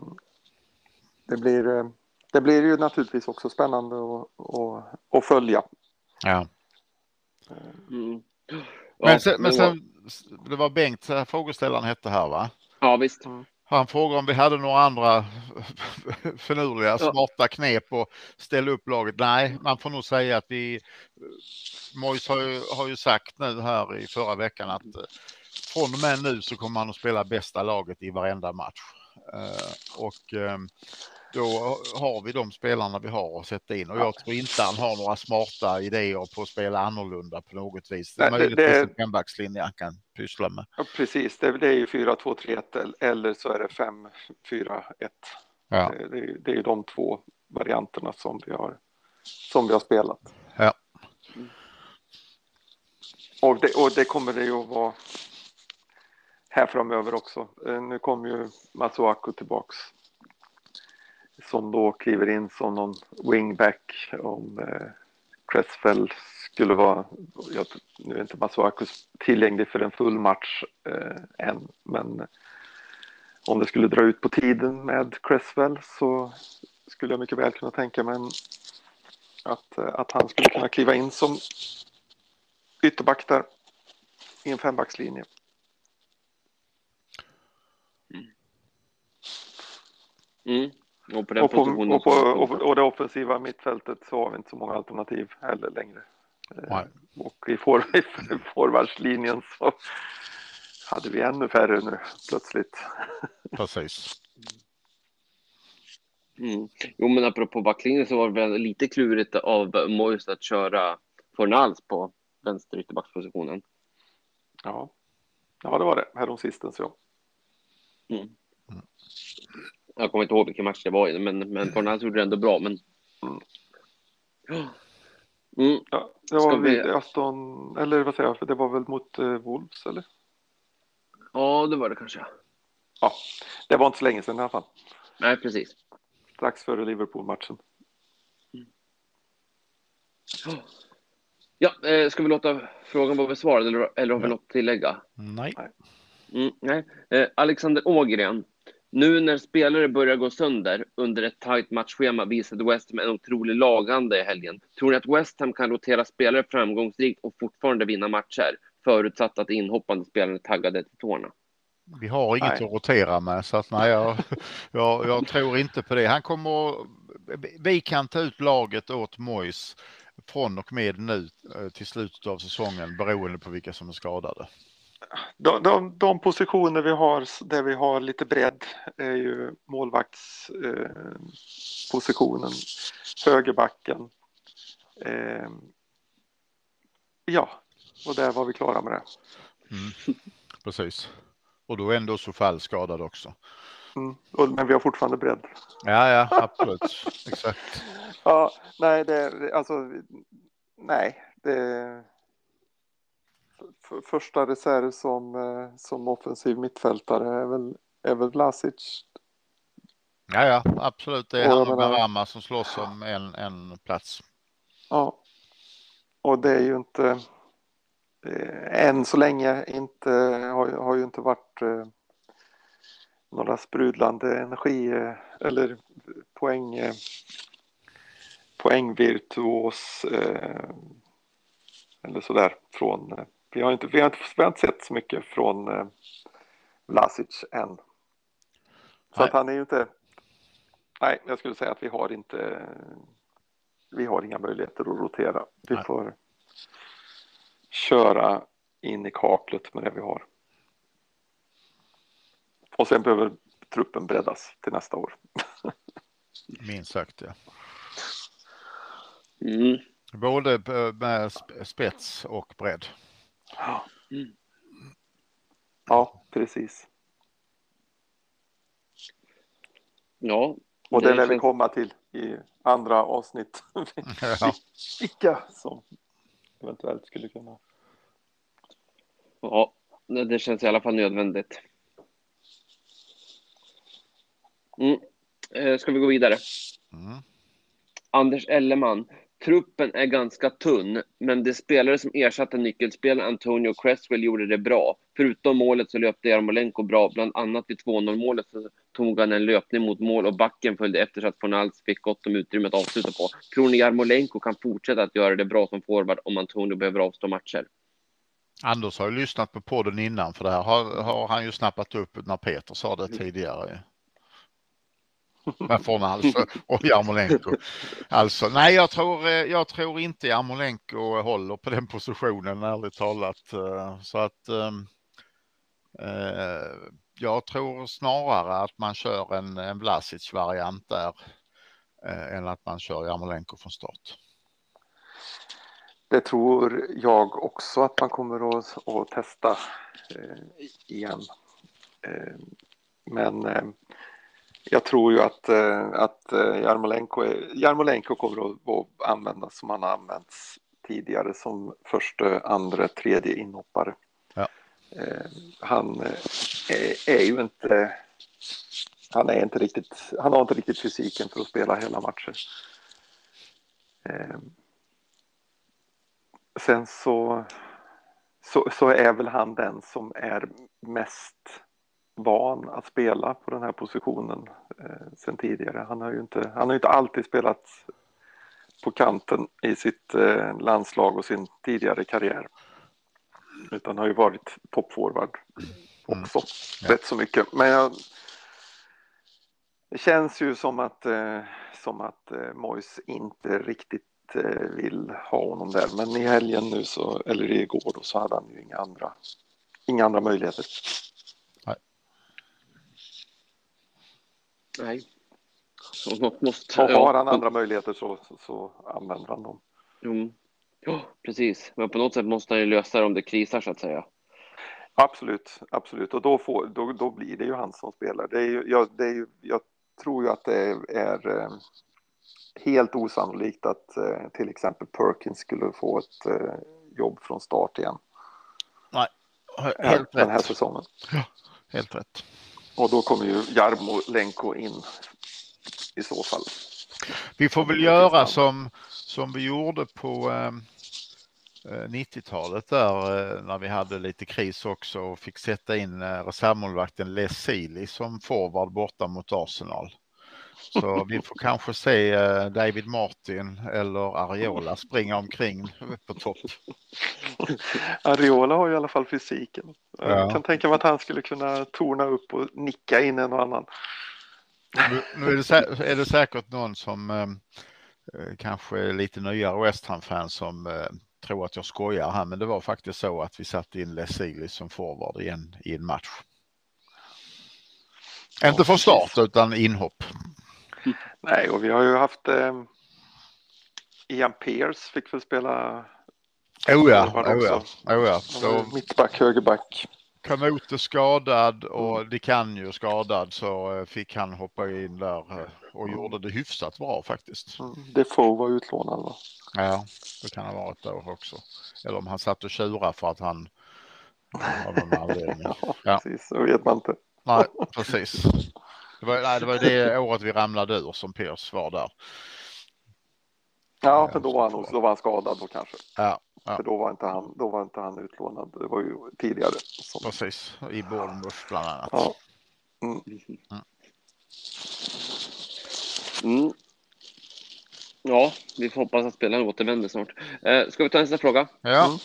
det, blir, eh, det blir ju naturligtvis också spännande att, att, att följa. Ja. Mm. Men, sen, men sen, det var Bengt frågeställaren hette här va? Ja visst. Mm. Han frågade om vi hade några andra finurliga, smarta knep och ställa upp laget. Nej, man får nog säga att vi... Mojs har ju, har ju sagt nu här i förra veckan att eh, från och med nu så kommer han att spela bästa laget i varenda match. Uh, och um, då har vi de spelarna vi har att sätta in och jag tror inte han har några smarta idéer på att spela annorlunda på något vis. Det är möjligtvis en fembackslinje han kan pyssla med. Ja, precis, det, det är ju 4-2-3-1 eller så är det 5-4-1. Ja. Det, det, det är ju de två varianterna som vi har, som vi har spelat. Ja. Och det, och det kommer det ju att vara här framöver också. Eh, nu kommer ju Masuaku tillbaks som då kliver in som någon wingback om eh, Cresswell skulle vara, jag, nu är inte Masuakus tillgänglig för en full match eh, än, men om det skulle dra ut på tiden med Cresswell så skulle jag mycket väl kunna tänka mig att, eh, att han skulle kunna kliva in som ytterback där i en fembackslinje. Mm. mm. Och på, och, på, och, på, och, och, det offensiva mittfältet så har vi inte så många alternativ heller längre. Eh, Nej. Och i, for, i forwardslinjen så hade vi ännu färre nu plötsligt. Precis. Mm. Jo, men apropå backlinjen så var det väl lite klurigt av Moist att köra Fornals på vänster ytterbackspositionen. Ja. ja, det var det häromsistens. Ja. Mm. Jag kommer inte ihåg vilken match det var, men, men Fornals gjorde det ändå bra. Men... Mm. Ja, det var vi... Aston, eller vad säger jag, för det var väl mot eh, Wolves eller? Ja, det var det kanske. Ja, det var inte så länge sedan i alla fall. Nej, precis. Strax före Liverpool-matchen. Mm. Ja, eh, ska vi låta frågan vara besvarad eller, eller har vi något att tillägga? Nej. Mm, nej. Eh, Alexander Ågren nu när spelare börjar gå sönder under ett tajt matchschema visade West Ham en otrolig lagande i helgen. Tror ni att West Ham kan rotera spelare framgångsrikt och fortfarande vinna matcher? Förutsatt att inhoppande spelare är taggade till tårna. Vi har inget nej. att rotera med så att nej, jag, jag, jag, tror inte på det. Han kommer vi kan ta ut laget åt Mois från och med nu eh, till slutet av säsongen beroende på vilka som är skadade de, de, de, positioner vi har där vi har lite bredd är ju målvaktspositionen, eh, högerbacken. Eh, ja, och där var vi klara med det. Mm, precis. Och då ändå Sofall skadad också. Mm, och, men vi har fortfarande bredd. Ja, ja, absolut. Exakt. Ja, nej, det, alltså, nej, det första reserv som, eh, som offensiv mittfältare är väl, är väl Vlasic. Ja, ja, absolut. Det är han och Barama som slåss om en, en plats. Ja, och det är ju inte eh, än så länge inte har, har ju inte varit eh, några sprudlande energi eh, eller poäng eh, poängvirtuos eh, eller sådär från vi har inte, vi har inte, vi har inte sett så mycket från eh, Vlasic än. Så nej. att han är ju inte... Nej, jag skulle säga att vi har inte... Vi har inga möjligheter att rotera. Vi nej. får köra in i kaklet med det vi har. Och sen behöver truppen breddas till nästa år. Minst sagt, ja. Mm. Både med spets och bredd. Ja, mm. ja precis. Ja. Och det, lär vi komma till i andra avsnitt. Ja. Vilka som eventuellt skulle kunna. Ja, det känns i alla fall nödvändigt. Mm. Eh, ska vi gå vidare? Mm. Anders Elleman. Truppen är ganska tunn, men de spelare som ersatte nyckelspelaren Antonio Cresswell gjorde det bra. Förutom målet så löpte Jarmolenko bra, bland annat vid 2-0 målet så tog han en löpning mot mål och backen följde efter så att Fornals fick gott om utrymme att avsluta på. Tror ni Jarmolenko kan fortsätta att göra det bra som forward om Antonio behöver avstå matcher? Anders har ju lyssnat på podden innan för det här har, har han ju snappat upp när Peter sa det tidigare med alltså och Jarmolenko. Alltså, nej, jag tror, eh, jag tror inte Jarmolenko håller på den positionen, ärligt talat. Eh, så att ehm, eh, jag tror snarare att man kör en, en Vlasic-variant där eh, än att man kör Jarmolenko från start. Det tror jag också att man kommer att, att testa eh, igen. Eh, men eh, jag tror ju att, eh, att eh, Jarmolenko, Jarmolenko kommer att användas som han har använts tidigare som första, andra, tredje inhoppare. Ja. Eh, han är, är, ju inte han är inte riktigt, han har inte riktigt fysiken för att spela hela matcher. Sen så, så, så är väl han den som är mest van att spela på den här positionen eh, sen tidigare. Han har ju inte, han har inte alltid spelat på kanten i sitt eh, landslag och sin tidigare karriär. Utan har ju varit toppforward också mm. rätt så mycket. Men jag, det känns ju som att, eh, som att eh, Mois inte riktigt eh, vill ha honom där. Men i helgen nu så, eller igår då, så hade han ju inga andra, inga andra möjligheter. Nej. Så något måste, har ja, han andra möjligheter så, så, använder han dem. Mm. Ja, precis. Men på något sätt måste han ju lösa det om det krisar så att säga. Absolut, absolut. Och då, får, då, då blir det ju han som spelar. Det är ju, jag, det är ju, jag tror ju att det är, är eh, helt osannolikt att eh, till exempel Perkins skulle få ett eh, jobb från start igen. Nej, helt Den här säsongen. Ja, helt rätt. Och då kommer ju Jarmo Lenko in i så fall. Vi får väl göra som, som vi gjorde på eh, 90-talet där eh, när vi hade lite kris också och fick sätta in eh, reservmålvakten Les Sealy som forward borta mot Arsenal. Så vi får kanske se eh, David Martin eller Ariola springa omkring på topp. Ariola har ju i alla fall fysiken. Ja. Jag kan tänka mig att han skulle kunna torna upp och nicka in en och annan. Nu, nu är, det är, det säkert någon som eh, eh, kanske är lite nyare West Ham-fan som eh, tror att jag skojar här, men det var faktiskt så att vi satte in Les Siglis som forward i en, i en match. Inte från start utan inhopp. Nej, och vi har ju haft eh, Ian Pierce fick väl spela. Oh ja, oh ja, oh ja. Så... Mittback, högerback. Kamote skadad och mm. kan ju skadad så eh, fick han hoppa in där eh, och gjorde det hyfsat bra faktiskt. Mm. Defoe var utlånad va? Ja, det kan ha varit då också. Eller om han satt och tjurade för att han av någon anledning. Ja, precis, det vet man inte. Nej, precis. Det var, nej, det var det året vi ramlade ur som Piers var där. Ja, för då var han, då var han skadad då kanske. Ja, ja. För då var, inte han, då var inte han utlånad. Det var ju tidigare. Som... Precis, i Bournemouth bland annat. Ja. Mm. Mm. Ja, vi får hoppas att spelaren återvänder snart. Eh, ska vi ta nästa fråga? Ja. Mm.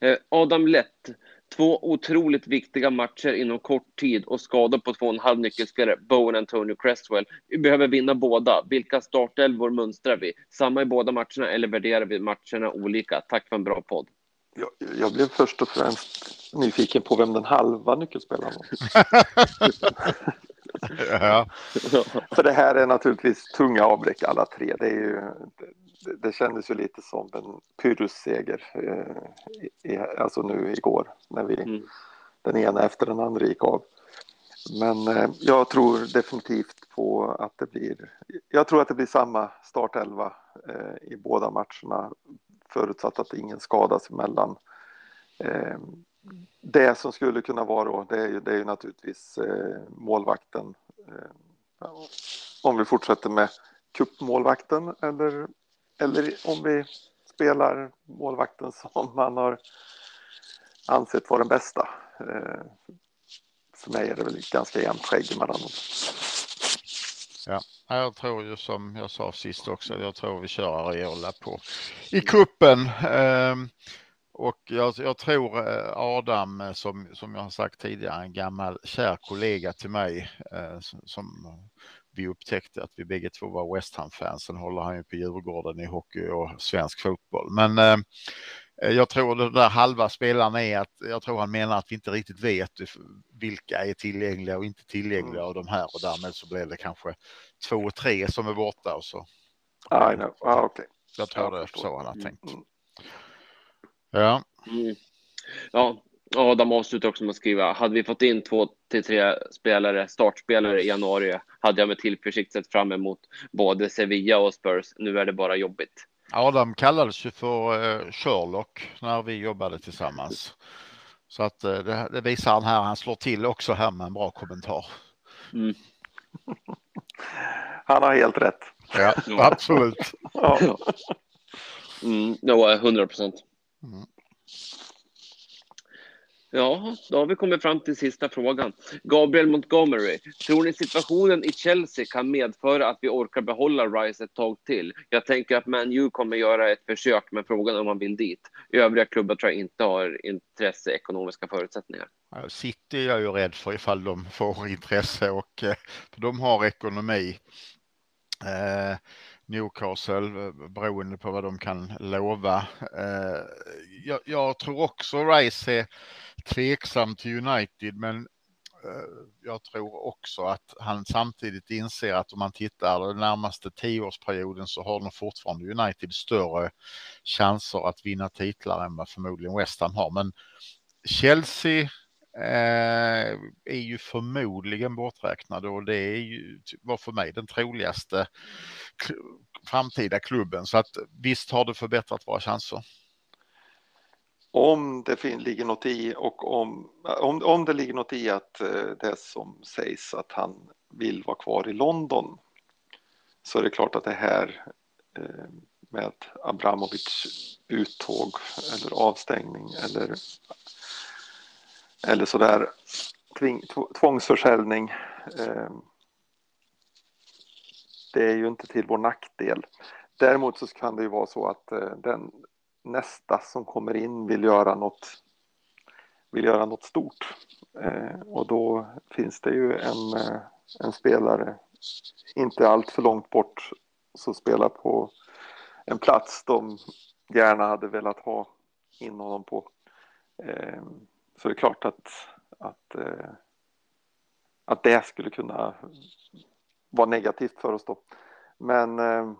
Eh, Adam Lett. Två otroligt viktiga matcher inom kort tid och skador på två och en halv nyckelspelare, Bowen Antonio Cresswell. Vi behöver vinna båda. Vilka startelvor mönstrar vi? Samma i båda matcherna eller värderar vi matcherna olika? Tack för en bra podd. Jag, jag blev först och främst nyfiken på vem den halva nyckelspelaren var. ja. För det här är naturligtvis tunga avbräck alla tre. Det är ju det, kändes ju lite som en Pyrrhus-seger, eh, alltså nu igår, när vi mm. den ena efter den andra gick av. Men eh, jag tror definitivt på att det blir, jag tror att det blir samma startelva eh, i båda matcherna, förutsatt att ingen skadas emellan. Eh, det som skulle kunna vara då, det är ju, det är ju naturligtvis eh, målvakten. Eh, om vi fortsätter med kuppmålvakten eller, eller om vi spelar målvakten som man har ansett vara den bästa. Eh, för mig är det väl ganska jämnt skägg mellan dem. Ja, jag tror ju som jag sa sist också, jag tror vi kör Ariola på i kuppen. Ehm, och jag, jag, tror eh, Adam, eh, som, som jag har sagt tidigare, en gammal kär kollega till mig eh, som vi upptäckte att vi bägge två var West Ham-fans. Sen håller han ju på Djurgården i hockey och svensk fotboll. Men Eh, jag tror det där halva spelarna är att jag tror han menar att vi inte riktigt vet vilka är tillgängliga och inte tillgängliga av de här och därmed så blev det kanske två och tre som är borta och så. I know. Ah, okay. Jag tror jag det är så han har tänkt. Mm. Ja. Mm. Ja, Adam avslutar också med att skriva, hade vi fått in två till tre spelare, startspelare i januari, hade jag med tillförsikt sett fram emot både Sevilla och Spurs. Nu är det bara jobbigt. Adam kallades ju för eh, Sherlock när vi jobbade tillsammans. Så att eh, det, det, visar han här. Han slår till också här med en bra kommentar. Mm. Han har helt rätt. Ja, absolut. ja. Mm, det var 100 procent. Mm. Ja, då har vi kommit fram till sista frågan. Gabriel Montgomery, tror ni situationen i Chelsea kan medföra att vi orkar behålla Rice ett tag till? Jag tänker att Man U kommer göra ett försök, men frågan är om man vill dit. Övriga klubbar tror jag inte har intresse, ekonomiska förutsättningar. City är jag ju rädd för ifall de får intresse och eh, för de har ekonomi. Eh, Newcastle eh, beroende på vad de kan lova. Eh, jag, jag, tror också Rice är tveksam till United, men eh, jag tror också att han samtidigt inser att om man tittar den närmaste tioårsperioden så har de fortfarande United större chanser att vinna titlar än vad förmodligen West Ham har. Men Chelsea eh, är ju förmodligen borträknade och det är ju, typ var för mig den troligaste framtida klubben. Så att visst har det förbättrat våra chanser om det ligger något i och om, om, om det ligger något i att eh, det som sägs att han vill vara kvar i London så är det klart att det här eh, med Abramovic uttåg eller avstängning eller, eller sådär tving, tvångsförsäljning eh, det är ju inte till vår nackdel. Däremot så kan det ju vara så att den nästa som kommer in vill göra något, vill göra något stort. Eh, och då finns det ju en, eh, en spelare, inte allt för långt bort, som spelar på en plats de gärna hade velat ha in honom på. Eh, så det är klart att, att, eh, att det skulle kunna vara negativt för oss då. Men eh,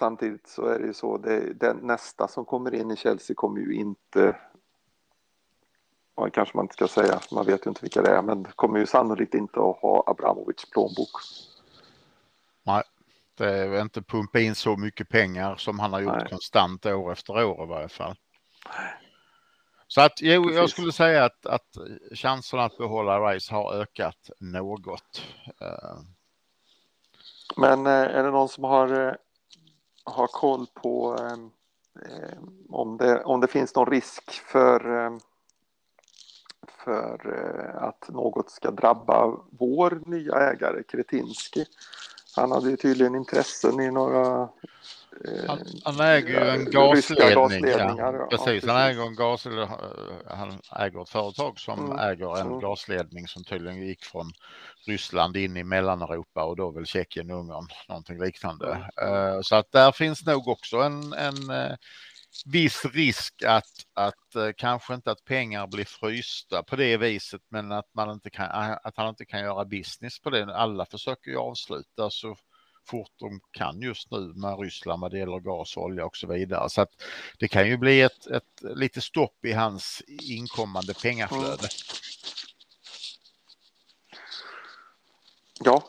samtidigt så är det ju så, det, den nästa som kommer in i Chelsea kommer ju inte, ja, kanske man inte ska säga, man vet ju inte vilka det är, men kommer ju sannolikt inte att ha Abramovics plånbok. Nej, det är inte pumpa in så mycket pengar som han har gjort Nej. konstant år efter år i varje fall. Så att jo, Precis. jag skulle säga att, att chanserna att behålla Rice har ökat något. Eh. Men eh, är det någon som har eh, ha koll på eh, om, det, om det finns någon risk för, eh, för eh, att något ska drabba vår nya ägare Kretinski. Han hade ju tydligen intressen i några han, han, äger ju en gasledning. Ja. Precis, han äger en gas, han äger ett företag som mm. äger en mm. gasledning som tydligen gick från Ryssland in i Mellaneuropa och då väl Tjeckien, Ungern, någonting liknande. Mm. Så att där finns nog också en, en viss risk att, att kanske inte att pengar blir frysta på det viset, men att man inte kan, att han inte kan göra business på det. Alla försöker ju avsluta så fort de kan just nu med Ryssland vad det gäller gas, olja och så vidare. Så att det kan ju bli ett, ett lite stopp i hans inkommande pengaflöde. Mm. Ja,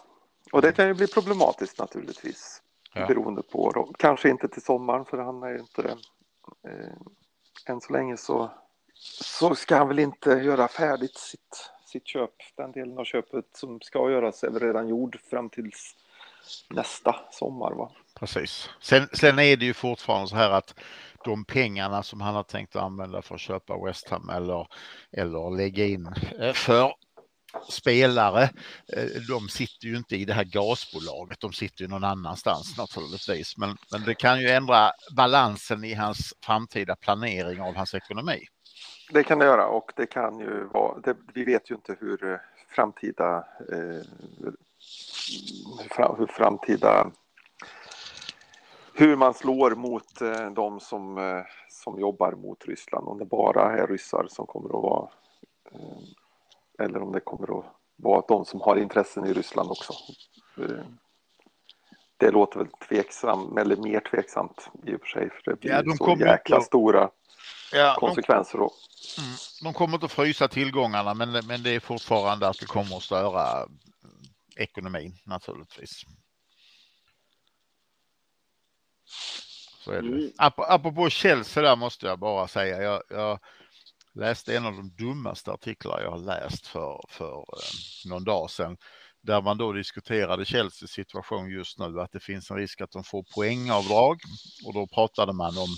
och det kan ju bli problematiskt naturligtvis. Ja. Beroende på, kanske inte till sommaren för han är inte, eh, än så länge så, så ska han väl inte göra färdigt sitt, sitt köp, den delen av köpet som ska göras är väl redan gjord fram tills nästa sommar. Va? Precis. Sen, sen är det ju fortfarande så här att de pengarna som han har tänkt använda för att köpa West Ham eller, eller lägga in eh, för spelare, eh, de sitter ju inte i det här gasbolaget, de sitter ju någon annanstans naturligtvis. Men, men det kan ju ändra balansen i hans framtida planering av hans ekonomi. Det kan det göra och det kan ju vara, det, vi vet ju inte hur framtida eh, hur framtida hur man slår mot eh, de som, eh, som jobbar mot Ryssland. Om det bara är ryssar som kommer att vara eh, eller om det kommer att vara de som har intressen i Ryssland också. Det låter väl tveksamt, eller mer tveksamt i och för sig, för det blir ja, de så jäkla att... stora ja, konsekvenser då. De, mm, de kommer inte att frysa tillgångarna, men, men det är fortfarande att det kommer att störa ekonomin naturligtvis. Så är det. Mm. apropå Chelsea där måste jag bara säga. Jag, jag, läste en av de dummaste artiklar jag har läst för, för eh, någon dag sedan. Där man då diskuterade Chelseas situation just nu, att det finns en risk att de får poängavdrag. Och då pratade man om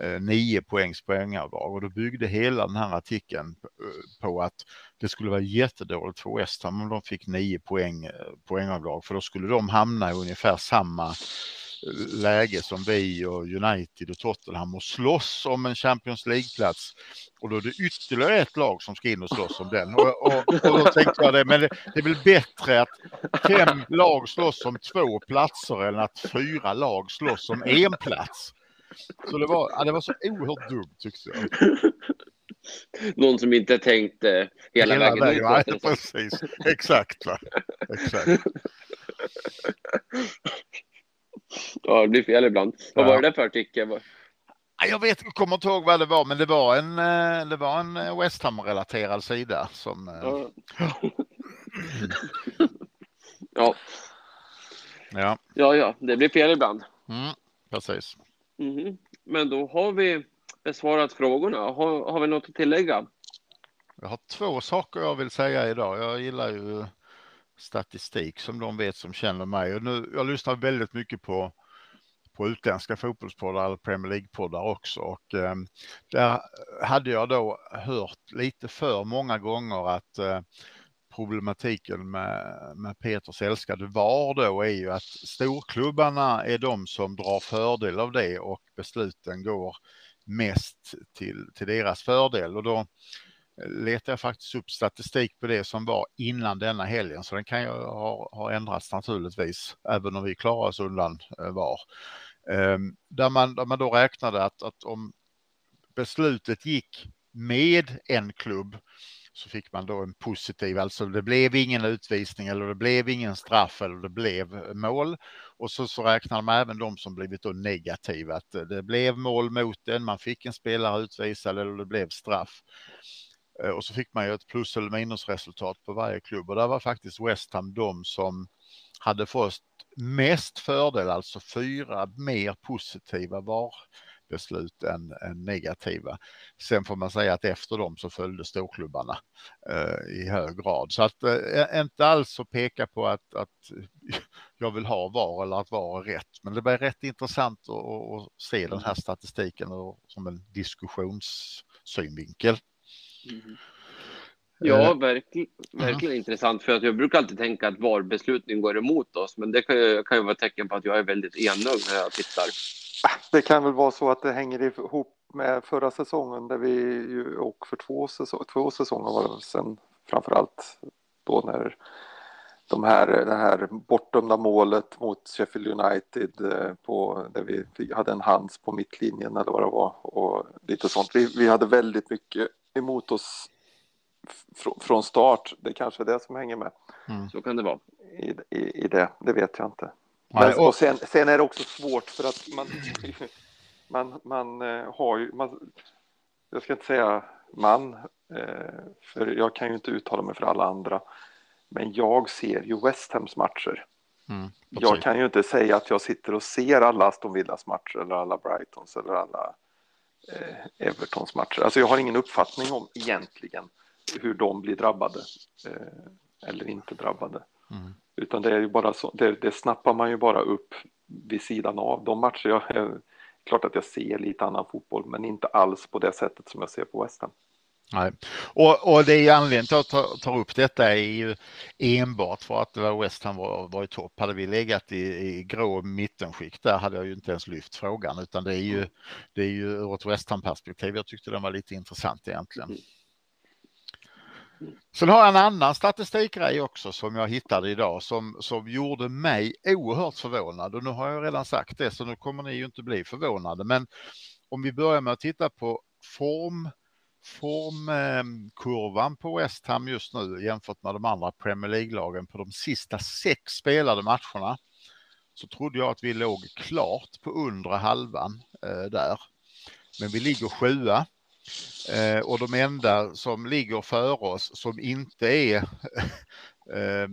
Eh, nio poängs poängavdrag och då byggde hela den här artikeln eh, på att det skulle vara jättedåligt för West Ham om de fick nio poäng, eh, poängavdrag för då skulle de hamna i ungefär samma läge som vi och United och Tottenham och slåss om en Champions League-plats. Och då är det ytterligare ett lag som ska in och slåss om den. Och, och, och då tänkte jag det, men det, det, är väl bättre att fem lag slåss om två platser än att fyra lag slåss om en plats. Så det var, ja, det var så oerhört dumt tyckte jag. Någon som inte tänkte hela, hela vägen, vägen ut. Nej, precis. Exakt. Va? Exakt. Ja, det blir fel ibland. Vad var det för artikel? Jag vet, jag kommer inte ihåg vad det var, men det var en, eh, det var en eh, West Ham-relaterad sida som... Eh, ja. ja. Ja. Ja, ja, det blir fel ibland. Mm, precis. Mm. Men då har vi besvarat frågorna. Har, har vi något att tillägga? Jag har två saker jag vill säga idag. Jag gillar ju statistik som de vet som känner mig. Och nu, jag lyssnar väldigt mycket på, på utländska fotbollspoddar eller Premier League-poddar också. Och, eh, där hade jag då hört lite för många gånger att eh, problematiken med, med Peters älskade VAR då är ju att storklubbarna är de som drar fördel av det och besluten går mest till, till deras fördel. Och då eh, letar jag faktiskt upp statistik på det som var innan denna helgen, så den kan ju ha, ha ändrats naturligtvis, även om vi klarar oss undan eh, VAR. Ehm, där, man, där man då räknade att, att om beslutet gick med en klubb så fick man då en positiv, alltså det blev ingen utvisning eller det blev ingen straff eller det blev eh, mål. Och så, så räknar man även de som blivit då negativa, att eh, det blev mål mot den, man fick en spelare utvisad eller det blev straff. Eh, och så fick man ju ett plus eller minusresultat på varje klubb och där var faktiskt West Ham de som hade fått mest fördel, alltså fyra mer positiva var beslut än, än, negativa. Sen får man säga att efter dem så följde storklubbarna eh, i hög grad. Så att eh, inte alls att peka på att, att jag vill ha VAR eller att VAR är rätt. Men det blir rätt intressant att, att se den här statistiken som en diskussionssynvinkel. Mm. Ja, verkligen, verkligen mm. intressant. För att jag brukar alltid tänka att VAR-besluten går emot oss, men det kan ju, kan ju vara ett tecken på att jag är väldigt enögd när jag tittar. Det kan väl vara så att det hänger ihop med förra säsongen där vi ju, och för två, säsong, två säsonger var det sen framför allt då när de här, det här bortdömda målet mot Sheffield United eh, på, där vi hade en hands på mittlinjen eller vad det var och lite sånt. Vi, vi hade väldigt mycket emot oss fr från start. Det kanske är det som hänger med. Mm. Så kan det vara. I, i, i det, det vet jag inte. Men, och sen, sen, är det också svårt för att man, man, man eh, har ju, man, jag ska inte säga man, eh, för jag kan ju inte uttala mig för alla andra. Men jag ser ju West Hams matcher. Mm, jag kan ju inte säga att jag sitter och ser alla Aston Villas matcher eller alla Brightons eller alla eh, Evertons matcher. Alltså jag har ingen uppfattning om egentligen hur de blir drabbade eh, eller inte drabbade. Mm. Utan det är ju bara så, det, det snappar man ju bara upp vid sidan av. De matcher jag, är, klart att jag ser lite annan fotboll, men inte alls på det sättet som jag ser på West Ham. Nej. Och, och det är anledningen till att jag tar, tar upp detta är ju enbart för att West Ham var, var i topp. Hade vi legat i, i grå mittenskikt där hade jag ju inte ens lyft frågan utan det är ju, det är ju ur ett West Ham perspektiv. Jag tyckte den var lite intressant egentligen. Sen har jag en annan statistikgrej också som jag hittade idag som, som gjorde mig oerhört förvånad. Och nu har jag redan sagt det så nu kommer ni ju inte bli förvånade. Men om vi börjar med att titta på form formkurvan eh, på West Ham just nu jämfört med de andra Premier League-lagen på de sista sex spelade matcherna så trodde jag att vi låg klart på undre halvan eh, där. Men vi ligger sjua eh, och de enda som ligger före oss som inte är eh,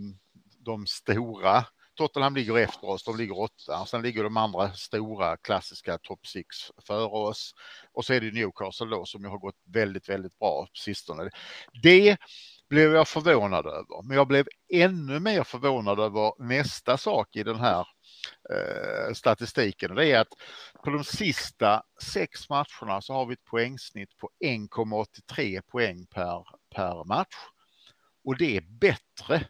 de stora Tottenham ligger efter oss, de ligger åtta. Sen ligger de andra stora klassiska top six före oss. Och så är det Newcastle då som har gått väldigt, väldigt bra på sistone. Det blev jag förvånad över, men jag blev ännu mer förvånad över nästa sak i den här eh, statistiken. Det är att på de sista sex matcherna så har vi ett poängsnitt på 1,83 poäng per, per match. Och det är bättre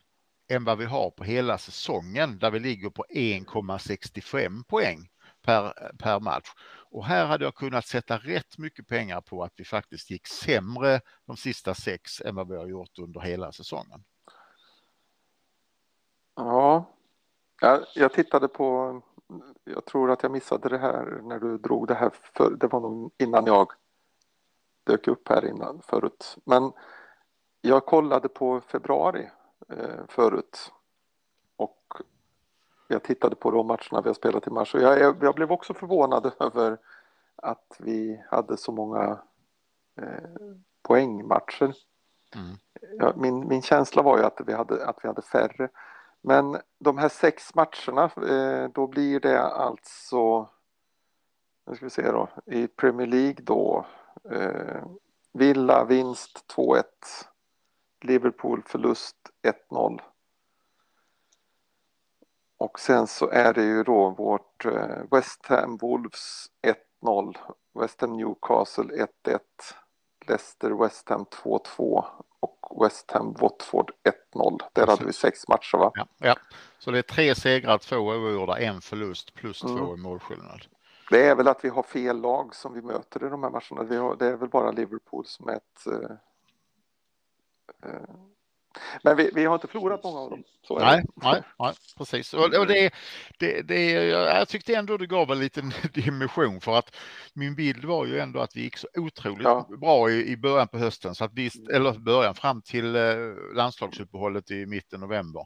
än vad vi har på hela säsongen där vi ligger på 1,65 poäng per, per match. Och här hade jag kunnat sätta rätt mycket pengar på att vi faktiskt gick sämre de sista sex än vad vi har gjort under hela säsongen. Ja, jag, jag tittade på, jag tror att jag missade det här när du drog det här, för, det var nog innan jag dök upp här innan förut. Men jag kollade på februari eh, förut. Och jag tittade på de matcherna vi har spelat i mars och jag, jag blev också förvånad över att vi hade så många eh, poängmatcher. Mm. Ja, min, min känsla var ju att vi, hade, att vi hade färre. Men de här sex matcherna, eh, då blir det alltså, nu ska vi se då, i Premier League då, eh, Villa vinst 2-1, Liverpool förlust 1-0. Och sen så är det ju då vårt eh, West Ham Wolves 1-0, West Ham Newcastle 1-1, Leicester West Ham 2-2 och West Ham Watford 1-0. Där hade vi sex matcher va? Ja, ja. så det är tre segrar, två oavgjorda, en förlust plus mm. två i målskillnad. Det är väl att vi har fel lag som vi möter i de här matcherna. Har, det är väl bara Liverpool som är ett eh, eh men vi, vi, har inte förlorat många av dem. nej, nej, nej, precis. Och, och det, det, det, jag tyckte ändå det gav en liten dimension för att min bild var ju ändå att vi gick så otroligt ja. bra i, i början på hösten, så att vi, eller början fram till eh, landslagsuppehållet i mitten november.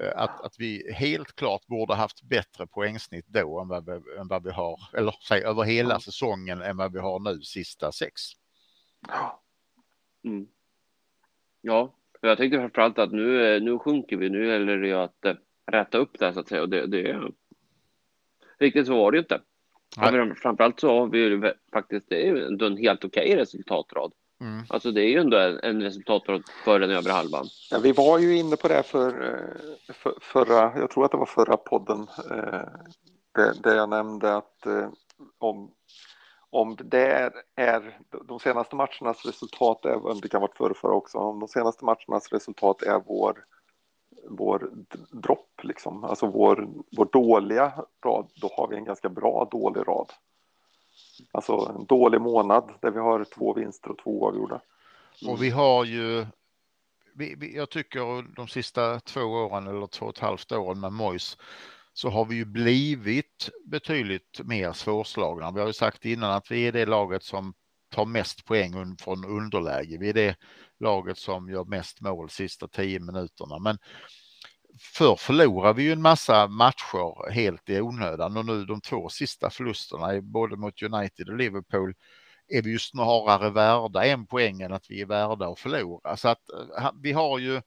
Eh, att, att vi helt klart borde haft bättre poängsnitt då än vad vi, än vad vi har, eller säg över hela säsongen än vad vi har nu sista sex. Ja. Mm. Ja, jag tänkte framförallt att nu, eh, nu sjunker vi, nu gäller det ju att äh, rätta upp det så att säga och det, det riktigt så var det ju inte. Nej. Framförallt så har vi ju faktiskt, det är ju ändå en helt okej resultatrad. Mm. Alltså det är ju ändå en, en resultatrad för den övre halvan. Ja, vi var ju inne på det för, eh, för, förra, jag tror att det var förra podden, där, där jag nämnde att om om det är de senaste matchernas resultat, är, det kan vara förra, förra också, om de senaste matchernas resultat är vår, vår dropp, liksom, alltså vår, vår dåliga rad, då har vi en ganska bra dålig rad. Alltså en dålig månad där vi har två vinster och två avgjorda. Mm. Och vi har ju, vi, vi, jag tycker de sista två åren eller två och ett halvt åren med Mois så har vi ju blivit betydligt mer svårslagna. Vi har ju sagt innan att vi är det laget som tar mest poäng från underläge. Vi är det laget som gör mest mål sista tio minuterna. Men förr förlorade vi ju en massa matcher helt i onödan och nu de två sista förlusterna både mot United och Liverpool är vi ju snarare värda en poäng än att vi är värda att förlora. Så att eh, vi har ju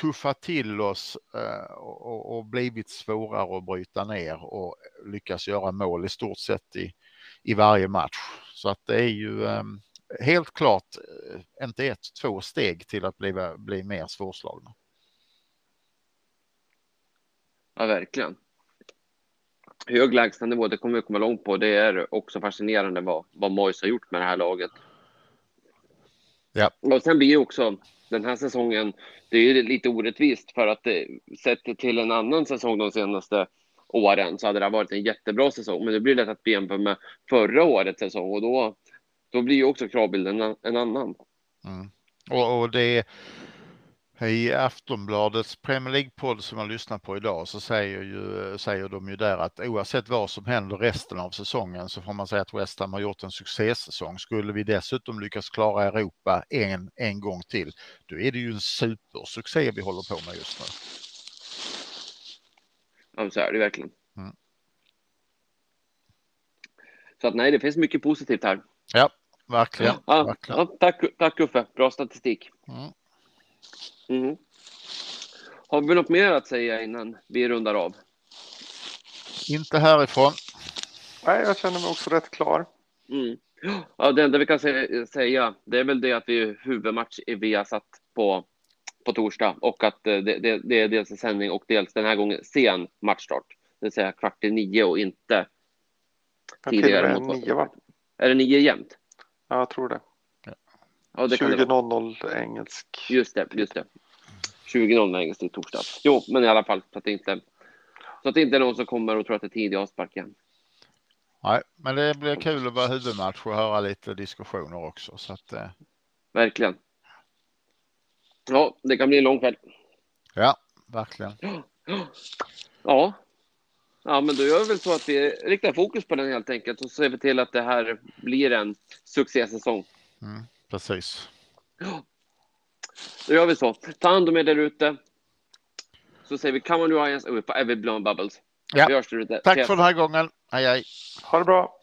tuffat till oss eh, och, blivit svårare att bryta ner och lyckas göra mål i stort sett i, i varje match. Så att det är ju, ehm, helt klart eh, inte ett, två steg till att bli, bli mer svårslagna. Ja, verkligen. Hög lägstanivå, det kommer vi komma långt på. Det är också fascinerande vad, vad Moise har gjort med det här laget. Ja. Och sen blir ju också den här säsongen, det är ju lite orättvist för att det, sett till en annan säsong de senaste åren så hade det varit en jättebra säsong. Men det blir lätt att jämföra med förra årets säsong och då, då blir ju också kravbilden en, en annan. Mm. Och, och det i Aftonbladets Premier League-podd som man lyssnar på idag så säger, ju, säger de ju där att oavsett vad som händer resten av säsongen så får man säga att West Ham har gjort en succésäsong. Skulle vi dessutom lyckas klara Europa en, en gång till, då är det ju en supersuccé vi håller på med just nu. Ja, så är det verkligen. Mm. Så att nej, det finns mycket positivt här. Ja, verkligen. Ja, verkligen. ja, tack, tack Uffe, bra statistik. Mm. Mm. Har vi något mer att säga innan vi rundar av? Inte härifrån. Nej, jag känner mig också rätt klar. Mm. Ja, det enda vi kan säga, det är väl det att vi är huvudmatch i Viasat på, på torsdag och att det, det, det är dels en sändning och dels den här gången sen matchstart. Det vill säga kvart i nio och inte tidigare. Till nio, va? Är det nio jämnt? Ja, jag tror det. Ja, det 20.00 engelsk. Just det, just det. 20.00 engelsk i torsdag. Jo, men i alla fall så att det inte så att det inte är någon som kommer och tror att det är tidig avspark igen. Nej, men det blir kul att vara huvudmatch och höra lite diskussioner också. Så att, eh... Verkligen. Ja, det kan bli en lång kväll. Ja, verkligen. Ja. Ja, men då gör vi väl så att vi riktar fokus på den helt enkelt och så ser vi till att det här blir en succésäsong. Mm, precis. Ja. Då gör vi så. Ta hand om er där ute. Så säger vi come on Lions och på Every Blown Bubbles. Ja. Vi hörs där ute. Tack för den här gången. Hej hej. Ha det bra.